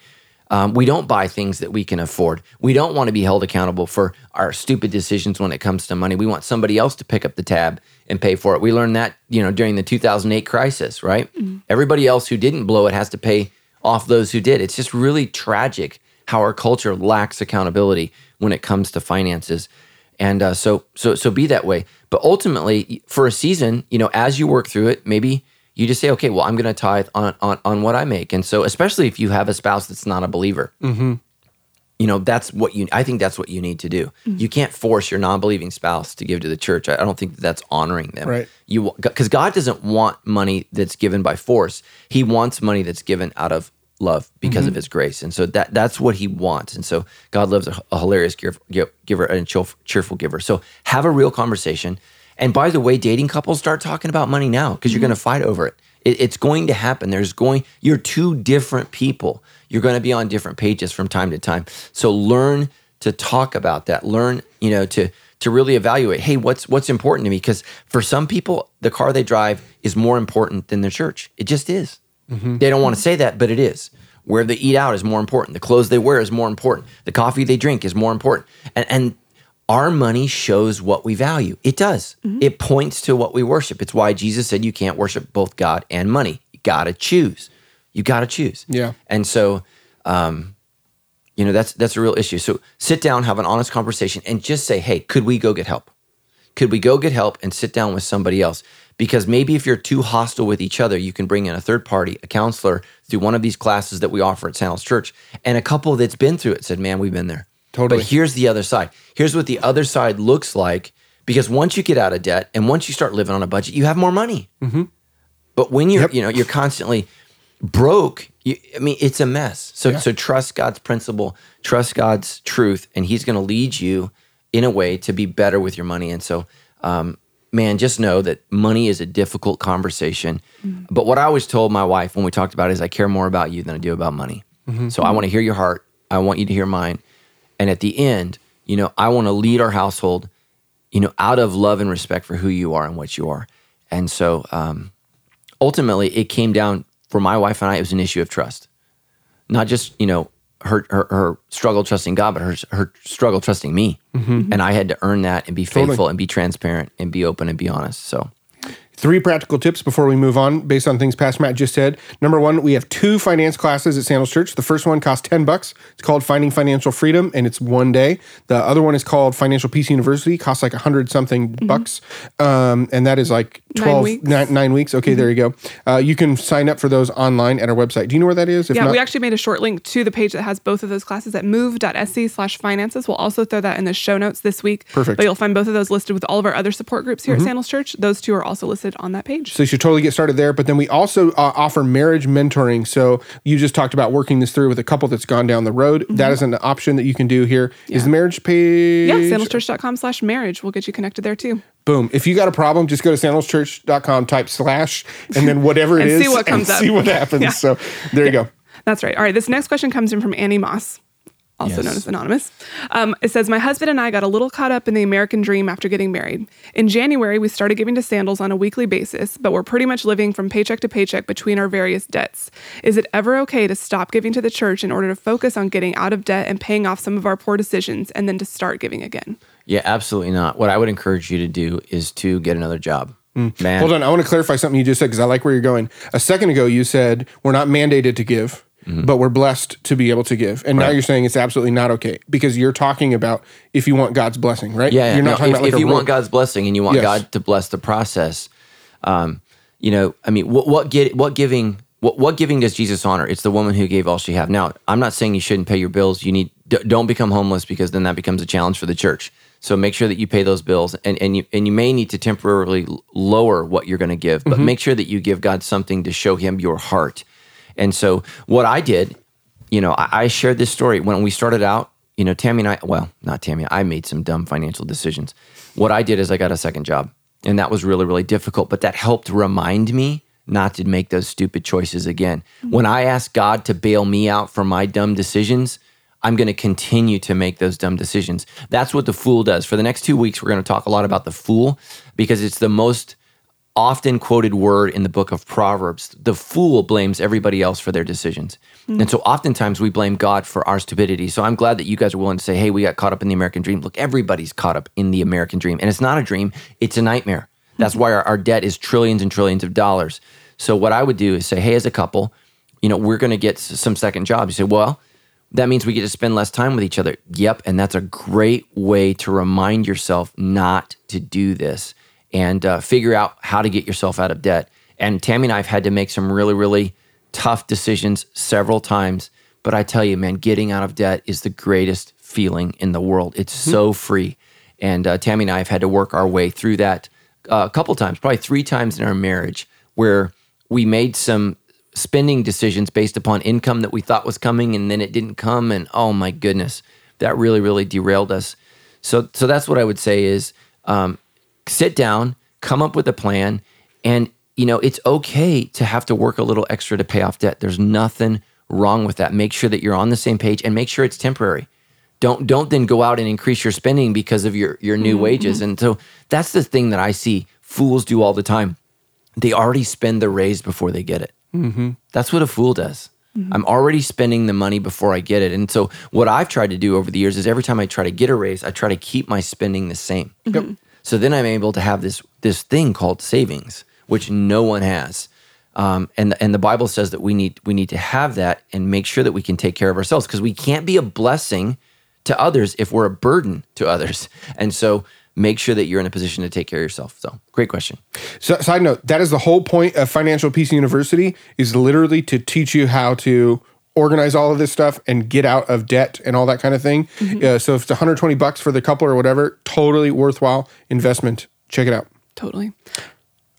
Um, we don't buy things that we can afford. We don't want to be held accountable for our stupid decisions when it comes to money. We want somebody else to pick up the tab and pay for it. We learned that, you know, during the 2008 crisis, right? Mm-hmm. Everybody else who didn't blow it has to pay off those who did. It's just really tragic how our culture lacks accountability when it comes to finances. And uh, so, so, so be that way. But ultimately, for a season, you know, as you work through it, maybe you just say, okay, well, I'm going to tithe on, on, on what I make. And so, especially if you have a spouse that's not a believer, mm-hmm. you know, that's what you, I think that's what you need to do. Mm-hmm. You can't force your non believing spouse to give to the church. I, I don't think that that's honoring them. Right. You, because God doesn't want money that's given by force. He wants money that's given out of love because mm-hmm. of his grace. And so that that's what he wants. And so God loves a, a hilarious giver, giver and cheerful giver. So have a real conversation and by the way, dating couples start talking about money now because you're mm-hmm. going to fight over it. it. It's going to happen. There's going, you're two different people. You're going to be on different pages from time to time. So learn to talk about that. Learn, you know, to, to really evaluate, hey, what's what's important to me? Because for some people, the car they drive is more important than their church. It just is. Mm-hmm. They don't want to say that, but it is. Where they eat out is more important. The clothes they wear is more important. The coffee they drink is more important. And and our money shows what we value. It does. Mm-hmm. It points to what we worship. It's why Jesus said you can't worship both God and money. You got to choose. You got to choose. Yeah. And so, um, you know, that's that's a real issue. So sit down, have an honest conversation, and just say, "Hey, could we go get help? Could we go get help and sit down with somebody else? Because maybe if you're too hostile with each other, you can bring in a third party, a counselor through one of these classes that we offer at Sandals Church. And a couple that's been through it said, man, we've been there. Totally. But here's the other side. Here's what the other side looks like. Because once you get out of debt and once you start living on a budget, you have more money. Mm-hmm. But when you're, Yep. you know, you're constantly broke. You, I mean, it's a mess. So, so trust God's principle, trust God's truth, and He's going to lead you in a way to be better with your money. And so, um, man, just know that money is a difficult conversation. Mm-hmm. But what I always told my wife when we talked about it is, I care more about you than I do about money. Mm-hmm. So I want to hear your heart. I want you to hear mine. And at the end, you know, I want to lead our household, you know, out of love and respect for who you are and what you are. And so, um, ultimately it came down for my wife and I, it was an issue of trust. Not just, you know, her her, her struggle trusting God, but her her struggle trusting me. And I had to earn that and be faithful and be transparent and be open and be honest. So Three practical tips before we move on, based on things Pastor Matt just said. Number one, we have two finance classes at Sandals Church. The first one costs ten bucks. It's called Finding Financial Freedom, and it's one day. The other one is called Financial Peace University. Costs like a hundred something bucks, um, and that is like Nine twelve weeks. nine- nine weeks. Okay, there you go. Uh, you can sign up for those online at our website. Do you know where that is? If Yeah, not, we actually made a short link to the page that has both of those classes at move.sc slash finances. We'll also throw that in the show notes this week. Perfect. Mm-hmm. But you'll find both of those listed with all of our other support groups here at Sandals Church. Those two are also listed on that page. So you should totally get started there. But then we also uh, offer marriage mentoring. So you just talked about working this through with a couple that's gone down the road. That is an option that you can do here. Is the marriage page? Mm-hmm. yeah, sandalschurch.com slash marriage. We'll get you connected there too. Boom. If you got a problem, just go to sandalschurch.com, type slash, and then whatever it And is, see what comes and up. see what happens. Yeah. So there you go. That's right. All right. This next question comes in from Annie Moss, also Yes. known as Anonymous. Um, it says, My husband and I got a little caught up in the American dream after getting married. In January, we started giving to sandals on a weekly basis, but we're pretty much living from paycheck to paycheck between our various debts. Is it ever okay to stop giving to the church in order to focus on getting out of debt and paying off some of our poor decisions and then to start giving again? yeah, absolutely not. What I would encourage you to do is to get another job. Man, Hold on. I want to clarify something you just said because I like where you're going. A second ago, you said we're not mandated to give, Mm-hmm. but we're blessed to be able to give. And now you're saying it's absolutely not okay because you're talking about if you want God's blessing, right? Yeah. You're not No, talking if, about like if you want God's blessing and you want Yes. God to bless the process, um, you know, I mean, what what get what giving what what giving does Jesus honor? It's the woman who gave all she had. Now, I'm not saying you shouldn't pay your bills. You need don't become homeless because then that becomes a challenge for the church. So make sure that you pay those bills, and and you and you may need to temporarily lower what you're going to give, but make sure that you give God something to show Him your heart. And so what I did, you know, I, I shared this story when we started out. You know, Tammy and I, well, not Tammy, I made some dumb financial decisions. What I did is I got a second job, and that was really, really difficult, but that helped remind me not to make those stupid choices again. Mm-hmm. When I ask God to bail me out from my dumb decisions, I'm going to continue to make those dumb decisions. That's what the fool does. For the next two weeks, we're going to talk a lot about the fool because it's the most often quoted word in the book of Proverbs. The fool blames everybody else for their decisions. Mm. And so oftentimes we blame God for our stupidity. So I'm glad that you guys are willing to say, hey, we got caught up in the American dream. Look, everybody's caught up in the American dream. And it's not a dream, it's a nightmare. Mm-hmm. That's why our, our debt is trillions and trillions of dollars. So what I would do is say, hey, as a couple, you know, we're going to get some second jobs. You say, well, that means we get to spend less time with each other. Yep. And that's a great way to remind yourself not to do this and uh, figure out how to get yourself out of debt. And Tammy and I have had to make some really, really tough decisions several times. But I tell you, man, getting out of debt is the greatest feeling in the world. It's so free. And uh, Tammy and I have had to work our way through that uh, a couple times, probably three times in our marriage, where we made some spending decisions based upon income that we thought was coming and then it didn't come and oh my goodness that really really derailed us so so that's what i would say is um, sit down come up with a plan and you know it's okay to have to work a little extra to pay off debt. There's nothing wrong with that. Make sure that you're on the same page and make sure it's temporary. Don't don't then go out and increase your spending because of your your new mm-hmm. wages. And so that's the thing that i see fools do all the time. They already spend the raise before they get it. Mm-hmm. That's what a fool does. Mm-hmm. I'm already spending the money before I get it. And so what I've tried to do over the years is every time I try to get a raise, I try to keep my spending the same. So then I'm able to have this this thing called savings, which no one has. Um, and and the Bible says that we need we need to have that and make sure that we can take care of ourselves because we can't be a blessing to others if we're a burden to others. And so make sure that you're in a position to take care of yourself. So, great question. So, side note: that is the whole point of Financial Peace University is literally to teach you how to organize all of this stuff and get out of debt and all that kind of thing. Mm-hmm. Uh, so if it's 120 bucks for the couple or whatever, totally worthwhile investment. Check it out. Totally.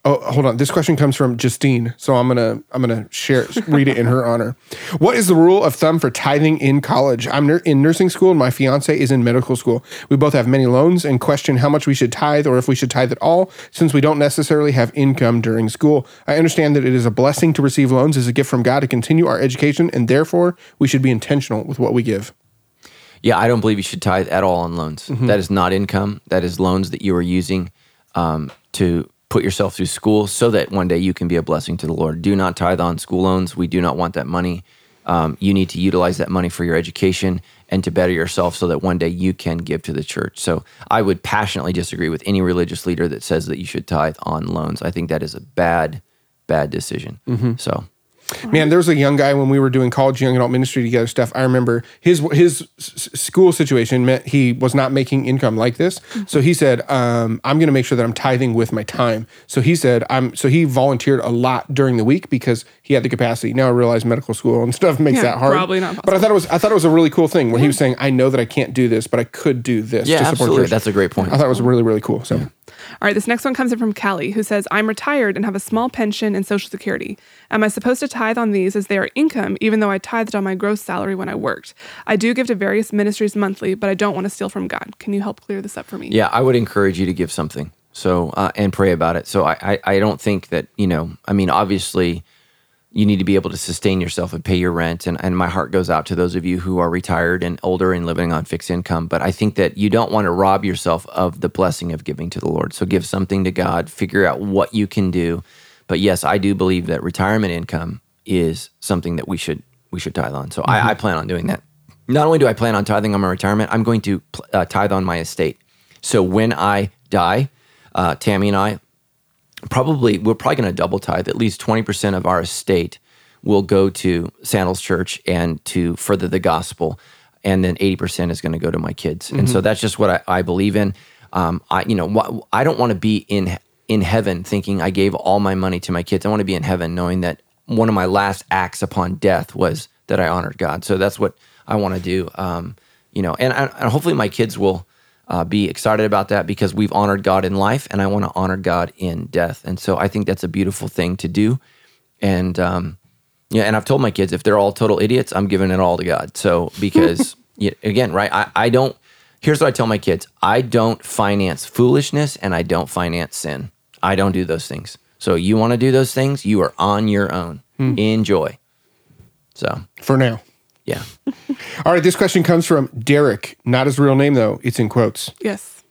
Oh, hold on. This question comes from Justine, so I'm gonna I'm gonna share read it in her honor. What is the rule of thumb for tithing in college? I'm ner- in nursing school, and my fiance is in medical school. We both have many loans, and question how much we should tithe or if we should tithe at all, since we don't necessarily have income during school. I understand that it is a blessing to receive loans as a gift from God to continue our education, and therefore we should be intentional with what we give. Yeah, I don't believe you should tithe at all on loans. Mm-hmm. That is not income. That is loans that you are using um, to put yourself through school so that one day you can be a blessing to the Lord. Do not tithe on school loans. We do not want that money. Um, you need to utilize that money for your education and to better yourself so that one day you can give to the church. So I would passionately disagree with any religious leader that says that you should tithe on loans. I think that is a bad, bad decision. Mm-hmm. So Man, there was a young guy when we were doing college young adult ministry together stuff. I remember his his school situation meant he was not making income like this. So he said, um, "I'm going to make sure that I'm tithing with my time." So he said, "I'm." So he volunteered a lot during the week because he had the capacity. Now I realize medical school and stuff makes Yeah, that hard. probably not But I thought it was I thought it was a really cool thing when he was saying, "I know that I can't do this, but I could do this." yeah, to support the absolutely. church." That's a great point. I thought it was really really cool. So. All right, this next one comes in from Callie, who says, I'm retired and have a small pension and Social Security. Am I supposed to tithe on these as they are income, even though I tithed on my gross salary when I worked? I do give to various ministries monthly, but I don't want to steal from God. Can you help clear this up for me? Yeah, I would encourage you to give something. So uh, and pray about it. So I, I I don't think that you know. I mean, obviously, you need to be able to sustain yourself and pay your rent. And and my heart goes out to those of you who are retired and older and living on fixed income. But I think that you don't want to rob yourself of the blessing of giving to the Lord. So give something to God. Figure out what you can do. But yes, I do believe that retirement income is something that we should we should tithe on. So I, I plan on doing that. Not only do I plan on tithing on my retirement, I'm going to uh, tithe on my estate. So when I die, uh, Tammy and I probably we're probably going to double tithe. At least twenty percent of our estate will go to Sandals Church and to further the gospel, and then eighty percent is going to go to my kids. And so that's just what I, I believe in. Um, I you know wh- I don't want to be in in heaven thinking I gave all my money to my kids. I want to be in heaven knowing that one of my last acts upon death was that I honored God. So that's what I want to do. Um, you know, and, and hopefully my kids will uh, be excited about that because we've honored God in life, and I want to honor God in death. And so I think that's a beautiful thing to do. And um, yeah, and I've told my kids if they're all total idiots, I'm giving it all to God. So because yeah, again, right? I, I don't. Here's what I tell my kids: I don't finance foolishness, and I don't finance sin. I don't do those things. So you want to do those things, you are on your own. Enjoy. So For now. Yeah. All right, this question comes from Derek. Not his real name though. It's in quotes. Yes.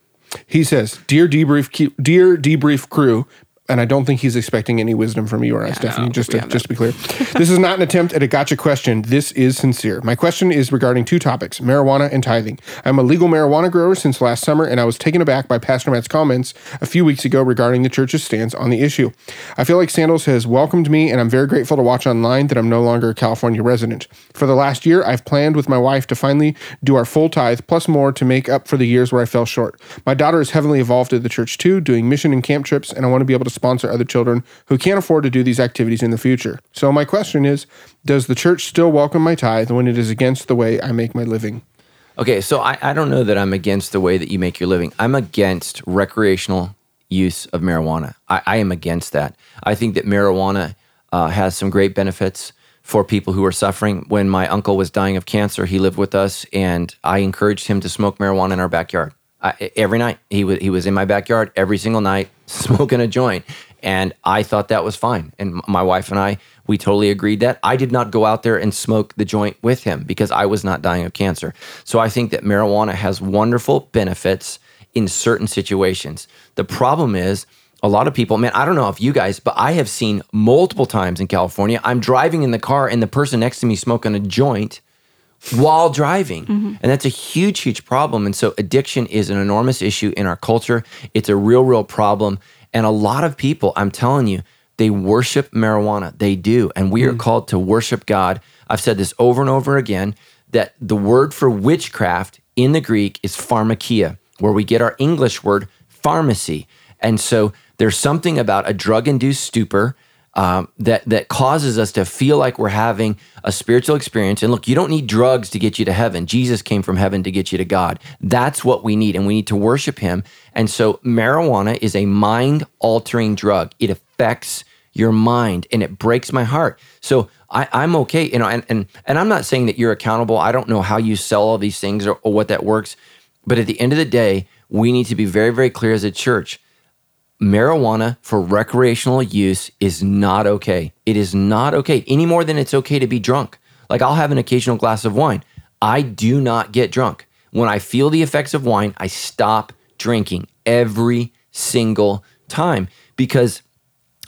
He says, "Dear debrief, dear debrief crew." And I don't think he's expecting any wisdom from you or I, Stephanie. no, just to, just to be clear, this is not an attempt at a gotcha question. This is sincere. My question is regarding two topics: marijuana and tithing. I'm a legal marijuana grower since last summer, and I was taken aback by Pastor Matt's comments a few weeks ago regarding the church's stance on the issue. I feel like Sandals has welcomed me, and I'm very grateful to watch online that I'm no longer a California resident. For the last year, I've planned with my wife to finally do our full tithe plus more to make up for the years where I fell short. My daughter is heavily involved in the church too, doing mission and camp trips, and I want to be able to sponsor other children who can't afford to do these activities in the future. So my question is, does the church still welcome my tithe when it is against the way I make my living? Okay, so I, I don't know that I'm against the way that you make your living. I'm against recreational use of marijuana. I, I am against that. I think that marijuana uh, has some great benefits for people who are suffering. When my uncle was dying of cancer, he lived with us, and I encouraged him to smoke marijuana in our backyard. Every night he was he was in my backyard every single night smoking a joint, and I thought that was fine. And my wife and I we totally agreed that I did not go out there and smoke the joint with him because I was not dying of cancer. So I think that marijuana has wonderful benefits in certain situations. The problem is a lot of people, man, I don't know if you guys, but I have seen multiple times in California, I'm driving in the car and the person next to me smoking a joint while driving. Mm-hmm. And that's a huge, huge problem. And so addiction is an enormous issue in our culture. It's a real, real problem. And a lot of people, I'm telling you, they worship marijuana. They do. And we are mm. called to worship God. I've said this over and over again that the word for witchcraft in the Greek is pharmakeia, where we get our English word pharmacy. And so there's something about a drug induced stupor um, that that causes us to feel like we're having a spiritual experience. And look, you don't need drugs to get you to heaven. Jesus came from heaven to get you to God. That's what we need, and we need to worship Him. And so, marijuana is a mind altering drug. It affects your mind, and it breaks my heart. So I, I'm okay, you know. And and and I'm not saying that you're accountable. I don't know how you sell all these things or, or what that works, but at the end of the day, we need to be very very clear as a church marijuana for recreational use is not okay. It is not okay any more than it's okay to be drunk. Like I'll have an occasional glass of wine. I do not get drunk. When I feel the effects of wine, I stop drinking every single time because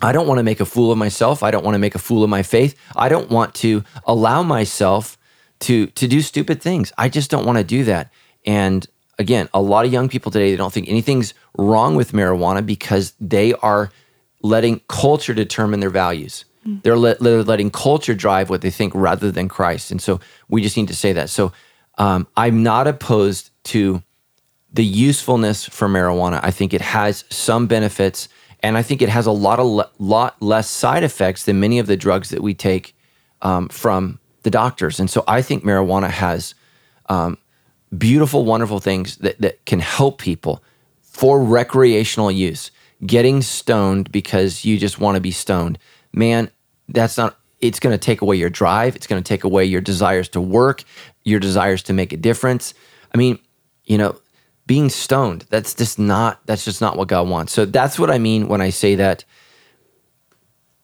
I don't want to make a fool of myself. I don't want to make a fool of my faith. I don't want to allow myself to to do stupid things. I just don't want to do that. And again, a lot of young people today, they don't think anything's wrong with marijuana because they are letting culture determine their values. Mm. They're, let, they're, letting culture drive what they think rather than Christ. And so we just need to say that. So um, I'm not opposed to the usefulness for marijuana. I think it has some benefits, and I think it has a lot of le- lot less side effects than many of the drugs that we take um, from the doctors. And so I think marijuana has um, beautiful, wonderful things that, that can help people for recreational use. Getting stoned because you just want to be stoned, man, that's not, it's going to take away your drive. It's going to take away your desires to work, your desires to make a difference. I mean, you know, being stoned, that's just not, that's just not what God wants. So that's what I mean when I say that.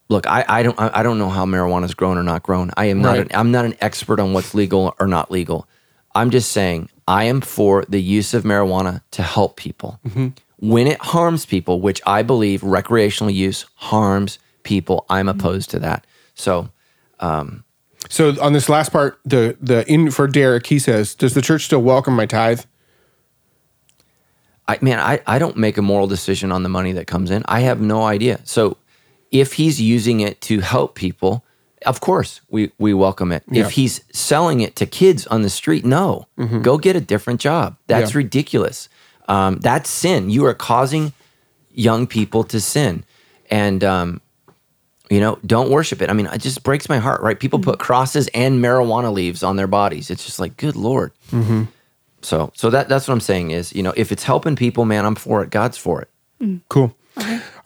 Look, I, I don't I don't know how marijuana is grown or not grown. I am not right. an, I'm not an expert on what's legal or not legal. I'm just saying I am for the use of marijuana to help people. Mm-hmm. When it harms people, which I believe recreational use harms people, I'm mm-hmm. opposed to that. So, um, so on this last part, the the in for Derek, he says, does the church still welcome my tithe? I man, I, I don't make a moral decision on the money that comes in. I have no idea. So if he's using it to help people, of course we we welcome it. Yeah. If he's selling it to kids on the street, no, mm-hmm. go get a different job. That's yeah. ridiculous. Um, that's sin. You are causing young people to sin, and um, you know, don't worship it. I mean, it just breaks my heart. Right? People put crosses and marijuana leaves on their bodies. It's just like, good lord. Mm-hmm. So, so that that's what I'm saying is, you know, if it's helping people, man, I'm for it. God's for it. Mm. Cool.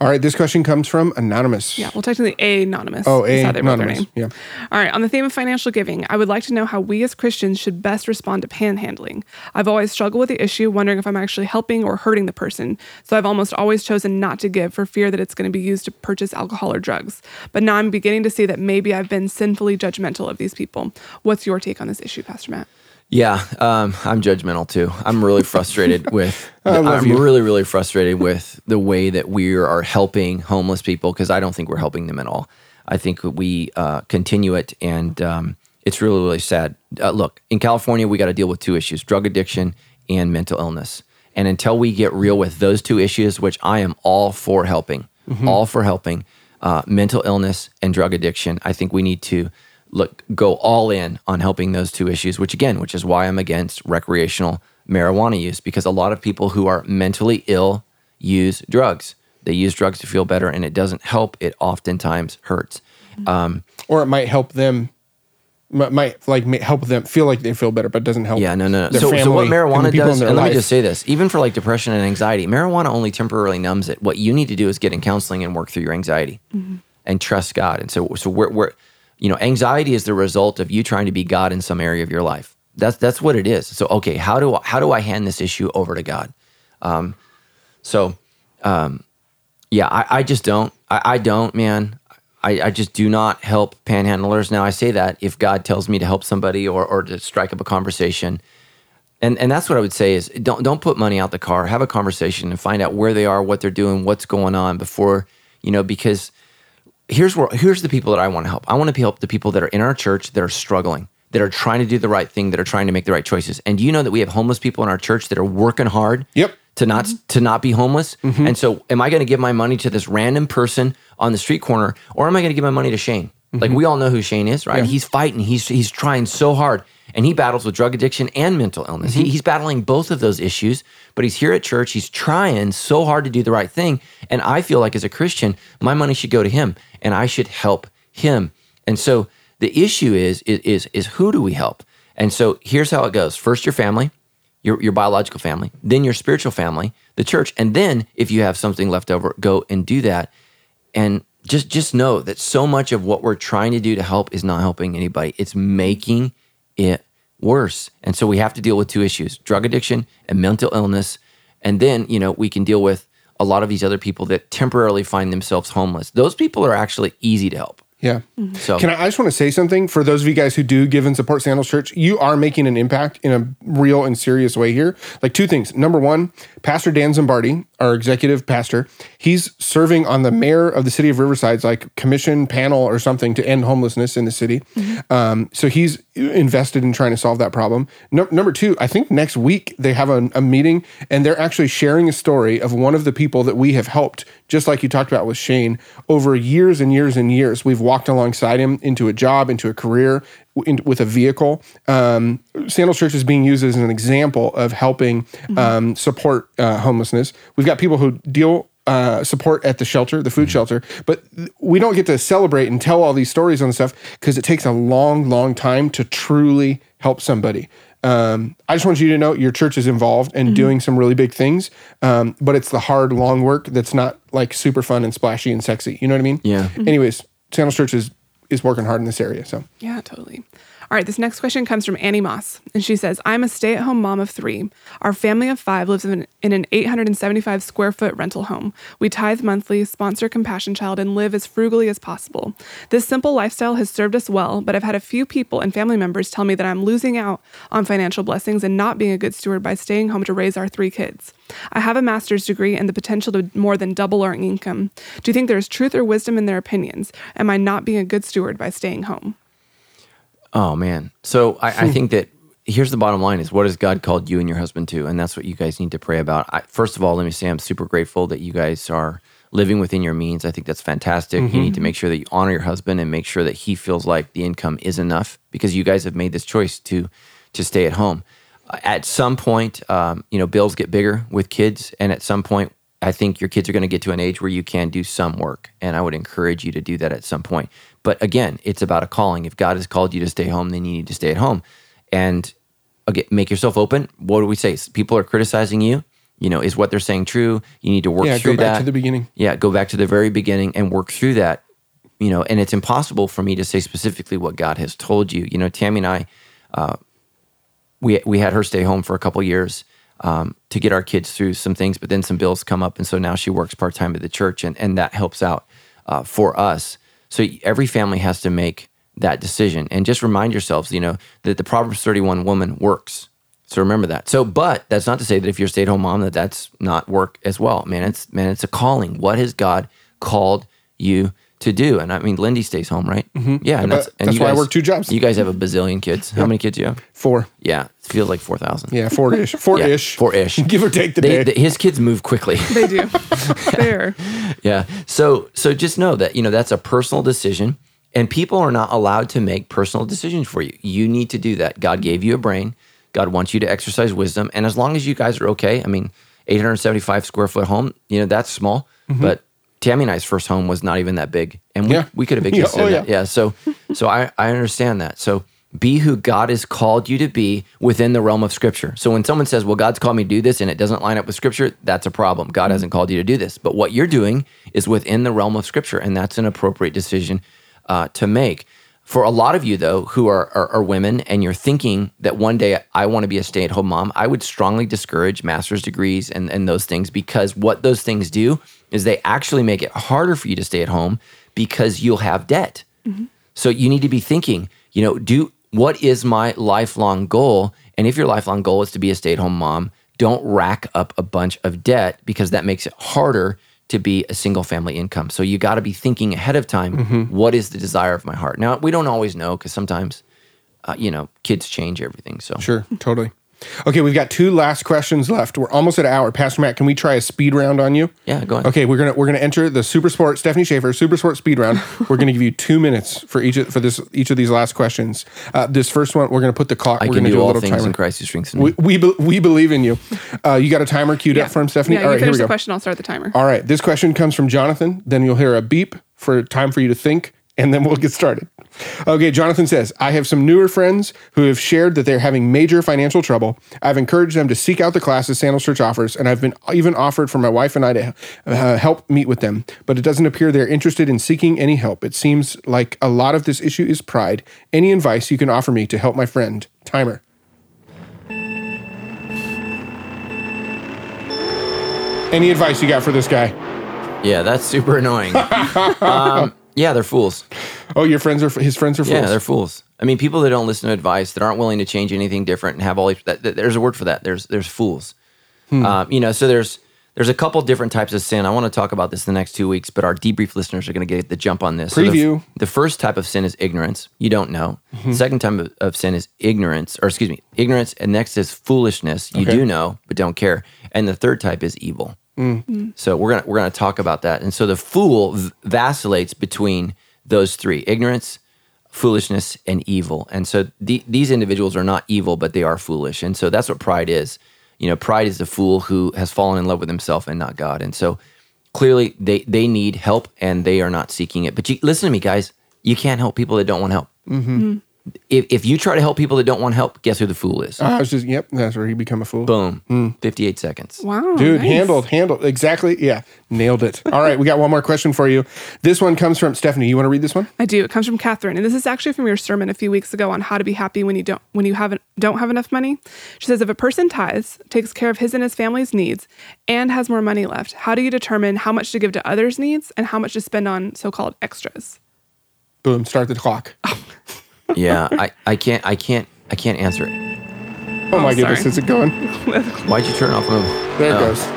All right, this question comes from Anonymous. Yeah, well, technically Anonymous. Oh, A Anonymous. Yeah. All right, on the theme of financial giving, I would like to know how we as Christians should best respond to panhandling. I've always struggled with the issue, wondering if I'm actually helping or hurting the person. So I've almost always chosen not to give for fear that it's going to be used to purchase alcohol or drugs. But now I'm beginning to see that maybe I've been sinfully judgmental of these people. What's your take on this issue, Pastor Matt? Yeah, um, I'm judgmental too. I'm really frustrated with. I'm you. really, really frustrated with the way that we are helping homeless people because I don't think we're helping them at all. I think we uh, continue it, and um, it's really, really sad. Uh, look, in California, we got to deal with two issues: drug addiction and mental illness. And until we get real with those two issues, which I am all for helping, mm-hmm. all for helping, uh, mental illness and drug addiction, I think we need to look go all in on helping those two issues which again which is why i'm against recreational marijuana use because a lot of people who are mentally ill use drugs they use drugs to feel better and it doesn't help it oftentimes hurts um, or it might help them might like help them feel like they feel better, but doesn't help. Yeah, no, no. no. So, so what marijuana does, and let me just say this: even for like depression and anxiety, marijuana only temporarily numbs it. What you need to do is get in counseling and work through your anxiety, mm-hmm. and trust God. And so, so we're, we're you know, anxiety is the result of you trying to be God in some area of your life. That's that's what it is. So okay, how do how do I hand this issue over to God? Um, so um, yeah, I, I just don't. I, I don't, man. I, I just do not help panhandlers. Now I say that if God tells me to help somebody or or to strike up a conversation. And, and that's what I would say is don't don't put money out the car. Have a conversation and find out where they are, what they're doing, what's going on before you know because here's where here's the people that I want to help. I want to help the people that are in our church that are struggling, that are trying to do the right thing, that are trying to make the right choices. And you know that we have homeless people in our church that are working hard? Yep. To not mm-hmm. to not be homeless. Mm-hmm. And so am I going to give my money to this random person on the street corner or am I going to give my money to Shane? Mm-hmm. Like we all know who Shane is, right? Yeah. He's fighting. He's he's trying so hard. And he battles with drug addiction and mental illness. He, mm-hmm. he's battling both of those issues, but he's here at church. He's trying so hard to do the right thing. And I feel like as a Christian, my money should go to him and I should help him. And so the issue is, is, is, is who do we help? And so here's how it goes. First, your family, your, your biological family, then your spiritual family, the church. And then if you have something left over, go and do that. And just just know that so much of what we're trying to do to help is not helping anybody. It's making it worse. And so we have to deal with two issues, drug addiction and mental illness. And then, you know, we can deal with a lot of these other people that temporarily find themselves homeless. Those people are actually easy to help. Yeah. So Can I, I just want to say something for those of you guys who do give and support Sandals Church? You are making an impact in a real and serious way here. Like two things. Number one, Pastor Dan Zimbardi, our executive pastor, he's serving on the mayor of the city of Riverside's like commission panel or something to end homelessness in the city. Um, so he's invested in trying to solve that problem. No, number two, I think next week they have a, a meeting and they're actually sharing a story of one of the people that we have helped, just like you talked about with Shane, over years and years and years. We've walked alongside him into a job, into a career, in, with a vehicle. Um, Sandals Church is being used as an example of helping um, support uh, homelessness. We've got people who deal uh, support at the shelter, the food shelter, but th- we don't get to celebrate and tell all these stories on stuff because it takes a long, long time to truly help somebody. Um, I just want you to know your church is involved and doing some really big things, um, but it's the hard, long work that's not like super fun and splashy and sexy. You know what I mean? Yeah. Anyways, Sandals Church is is working hard in this area. So Yeah, totally. All right, this next question comes from Annie Moss, and she says, I'm a stay at home mom of three. Our family of five lives in, in an 875 square foot rental home. We tithe monthly, sponsor Compassion Child, and live as frugally as possible. This simple lifestyle has served us well, but I've had a few people and family members tell me that I'm losing out on financial blessings and not being a good steward by staying home to raise our three kids. I have a master's degree and the potential to more than double our income. Do you think there is truth or wisdom in their opinions? Am I not being a good steward by staying home? Oh man. So I, I think that here's the bottom line is what has God called you and your husband to? And that's what you guys need to pray about. I, first of all, let me say I'm super grateful that you guys are living within your means. I think that's fantastic. You need to make sure that you honor your husband and make sure that he feels like the income is enough because you guys have made this choice to to stay at home. Uh, At some point, um, you know, bills get bigger with kids, and at some point, I think your kids are going to get to an age where you can do some work, and I would encourage you to do that at some point. But again, it's about a calling. If God has called you to stay home, then you need to stay at home, and again, make yourself open. What do we say? People are criticizing you. You know, is what they're saying true? You need to work yeah, through go back that. to the beginning. Yeah, go back to the very beginning and work through that. You know, and it's impossible for me to say specifically what God has told you. You know, Tammy and I, uh, we we had her stay home for a couple years um, to get our kids through some things, but then some bills come up, and so now she works part time at the church, and and that helps out uh, for us. So every family has to make that decision, and just remind yourselves, you know, that the Proverbs thirty one woman works. So remember that. So, but that's not to say that if you're a stay at home mom that that's not work as well. Man, it's man, it's a calling. What has God called you to do? And I mean, Lindy stays home, right? Mm-hmm. Yeah, and that's and that's you why I work two jobs. You guys have a bazillion kids. How many kids do you have? Four. Yeah, it feels like four thousand. Yeah, four ish. Four ish. four ish. Give or take the They, day. they- his kids move quickly. They do. Fair. yeah. So so just know that you know that's a personal decision, and people are not allowed to make personal decisions for you. You need to do that. God gave you a brain. God wants you to exercise wisdom, and as long as you guys are okay, I mean, 875 square foot home, you know that's small, but Tammy and I's first home was not even that big, and we, Yeah. we could have Yeah, existed. oh, yeah. yeah. So so I I understand that. So be who God has called you to be within the realm of Scripture. So when someone says, "Well, God's called me to do this," and it doesn't line up with Scripture, that's a problem. God hasn't called you to do this, but what you're doing is within the realm of Scripture, and that's an appropriate decision uh, to make. For a lot of you, though, who are, are, are women and you're thinking that one day I want to be a stay at home mom, I would strongly discourage master's degrees and, and those things because what those things do is they actually make it harder for you to stay at home because you'll have debt. Mm-hmm. So you need to be thinking, you know, do what is my lifelong goal? And if your lifelong goal is to be a stay at home mom, don't rack up a bunch of debt because that makes it harder to be a single family income. So you got to be thinking ahead of time, what is the desire of my heart? Now, we don't always know because sometimes, uh, you know, kids change everything. So Sure, totally. Okay, we've got two last questions left. We're almost at an hour. Pastor Matt, can we try a speed round on you? Yeah, go ahead. Okay, we're gonna we're gonna enter the Super Sport Stephanie Schaefer Super Sport speed round. we're gonna give you two minutes for each of, for this each of these last questions. Uh, this first one, we're gonna put the clock. I we're can gonna do a all little things timer. in Christ who strengthens me. we we, be, we believe in you. Uh, you got a timer queued up for him, Stephanie. Yeah, all you right, here finish we the go. question. I'll start the timer. All right, this question comes from Jonathan. Then you'll hear a beep for time for you to think, and then we'll get started. Okay, Jonathan says, I have some newer friends who have shared that they're having major financial trouble. I've encouraged them to seek out the classes Sandal Church offers, and I've been even offered for my wife and I to uh, help meet with them. But it doesn't appear they're interested in seeking any help. It seems like a lot of this issue is pride. Any advice you can offer me to help my friend? Timer. Any advice you got for this guy? yeah, that's super annoying. um, yeah, they're fools. Oh, your friends are his friends are fools. Yeah, they're fools. I mean, people that don't listen to advice, that aren't willing to change anything different, and have all these. That, that- there's a word for that. There's there's fools. Hmm. Um, you know, so there's there's a couple different types of sin. I want to talk about this in the next two weeks, but our debrief listeners are going to get the jump on this. So the- Preview. the, first type of sin is ignorance. You don't know. Mm-hmm. The second type of, of sin is ignorance, or excuse me, ignorance, and next is foolishness. You Okay. do know but don't care. And the third type is evil. Mm. So we're gonna we're gonna talk about that. And so the fool v- vacillates between those three: ignorance, foolishness, and evil. And so the, these individuals are not evil, but they are foolish. And so that's what pride is. You know, pride is the fool who has fallen in love with himself and not God. And so clearly they they need help and they are not seeking it. But you, listen to me, guys. You can't help people that don't want help. Mm-hmm. Mm-hmm. If, if you try to help people that don't want help, guess who the fool is? Uh, I was just yep. That's where you become a fool. Boom. Hmm. 58 seconds. Wow. Dude, nice. handled, handled. Exactly. Yeah, nailed it. All right, we got one more question for you. This one comes from Stephanie. You want to read this one? I do. It comes from Catherine, and this is actually from your sermon a few weeks ago on how to be happy when you don't when you haven't don't have enough money. She says, if a person tithes, takes care of his and his family's needs, and has more money left, how do you determine how much to give to others' needs and how much to spend on so-called extras? Boom. Start the clock. Yeah, I, I can't I can't I can't answer it. Oh, my Oh, goodness, sorry. is it going? Why'd you turn off my There it Oh. goes.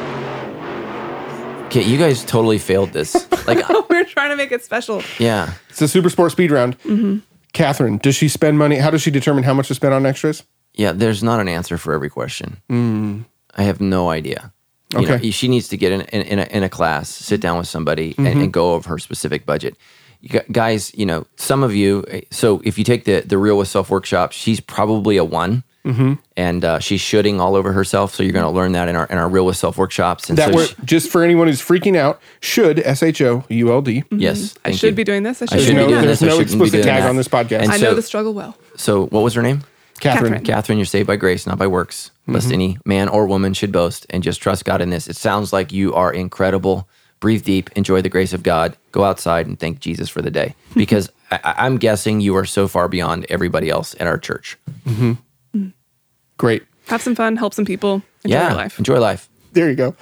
Okay, you guys totally failed this. Like, We're trying to make it special. yeah, It's a super sport speed round. Mm-hmm. Catherine, does she spend money? How does she determine how much to spend on extras? yeah. There's not an answer for every question. Mm. I have no idea. You Okay. know, she needs to get in, in, in, a, in a class, sit down with somebody, and, and mm-hmm. go over her specific budget. You guys, you know, some of you. eh, So if you take the the real with self workshop, she's probably a one, and uh, she's shooting all over herself. So you're going to learn that in our in our real with self workshops. And That so word, she- just for anyone who's freaking out, should S H O U L D. yes, I should you. be doing this. I I should should be be doing doing there's this. No explicit tag that. on this podcast. And I know so- the struggle well. So what was her name? Catherine. Catherine. Catherine, you're saved by grace, not by works, lest any man or woman should boast, and just trust God in this. It sounds like you are incredible. Breathe deep, enjoy the grace of God, go outside and thank Jesus for the day. Because I, I- I'm guessing you are so far beyond everybody else at our church. Mm-hmm. Great. Have some fun, help some people, enjoy yeah, your life. enjoy life. There you go.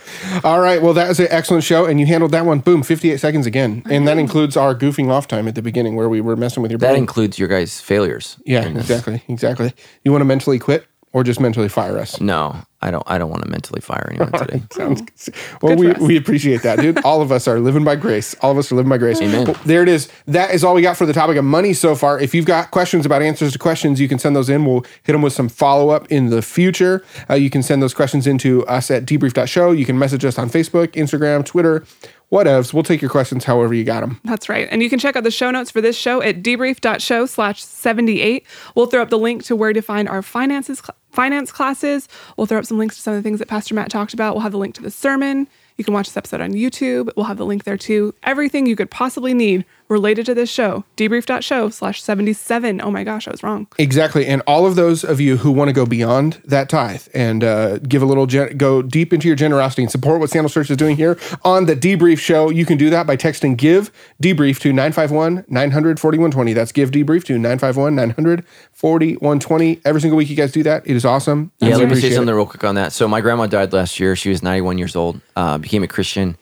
All right. Well, that was an excellent show, and you handled that one. Boom, 58 seconds again. And that includes our goofing off time at the beginning where we were messing with your That includes your guys' failures. yeah, exactly. Exactly. You want to mentally quit or just mentally fire us? No, I don't. I don't want to mentally fire anyone today. Sounds well. Good We, we appreciate that, dude. All of us are living by grace. All of us are living by grace. Amen. Well, there it is. That is all we got for the topic of money so far. If you've got questions about answers to questions, you can send those in. We'll hit them with some follow up in the future. Uh, you can send those questions into us at debrief.show. You can message us on Facebook, Instagram, Twitter, whatevs. We'll take your questions however you got them. That's right. And you can check out the show notes for this show at debrief.show slash 78. We'll throw up the link to where to find our finances cl- finance classes. We'll throw up some links to some of the things that Pastor Matt talked about. We'll have the link to the sermon. You can watch this episode on YouTube. We'll have the link there too. Everything you could possibly need related to this show. Debrief.show slash 77. Oh my gosh, I was wrong. Exactly. And all of those of you who want to go beyond that tithe and uh, give a little, gen- go deep into your generosity and support what Sandals Church is doing here on the Debrief Show, you can do that by texting GIVE Debrief to 951 900 4120. That's GIVE Debrief to 951 900 4120. Every single week you guys do that. It is awesome. Yeah, let me say appreciate it. something real quick on that. So my grandma died last year. She was 91 years old. Uh, became a Christian,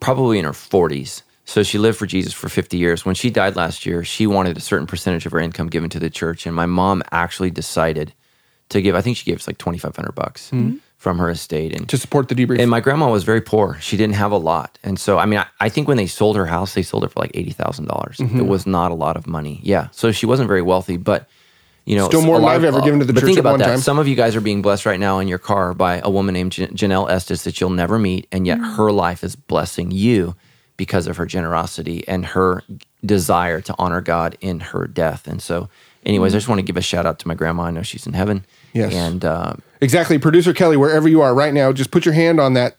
probably in her 40s. So she lived for Jesus for 50 years. When she died last year, she wanted a certain percentage of her income given to the church, and my mom actually decided to give. I think she gave us like 2,500 bucks hmm. from her estate, and To support the Debrief. and my grandma was very poor. She didn't have a lot. And so, I mean, I, I think when they sold her house, they sold it for like $80,000. dollars mm-hmm. It was not a lot of money. Yeah. So she wasn't very wealthy, but you know, Still more a than I've ever given to the but church think at about one that. time. Some of you guys are being blessed right now in your car by a woman named Jan- Janelle Estes that you'll never meet, and yet her life is blessing you because of her generosity and her desire to honor God in her death. And so, anyways, I just want to give a shout out to my grandma. I know she's in heaven. Yes. And uh, Exactly. Producer Kelly, wherever you are right now, just put your hand on that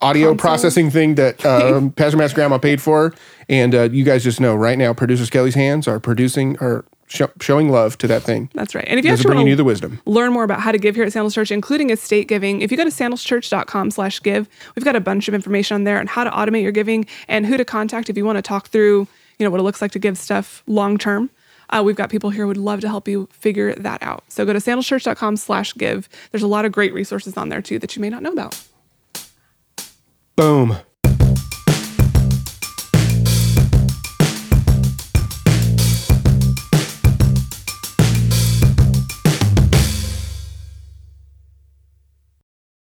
audio processing thing that um, Pastor Matt's grandma paid for. And uh, you guys just know right now, Producer Kelly's hands are producing or sh- showing love to that thing. That's right. And if you're actually bringing you the to wisdom. learn more about how to give here at Sandals Church, including estate giving, if you go to sandalschurch.com slash give, we've got a bunch of information on there on how to automate your giving and who to contact if you want to talk through, you know, what it looks like to give stuff long term. Uh, we've got people here who would love to help you figure that out. So go to sandalschurch.com slash give. There's a lot of great resources on there too that you may not know about. Boom.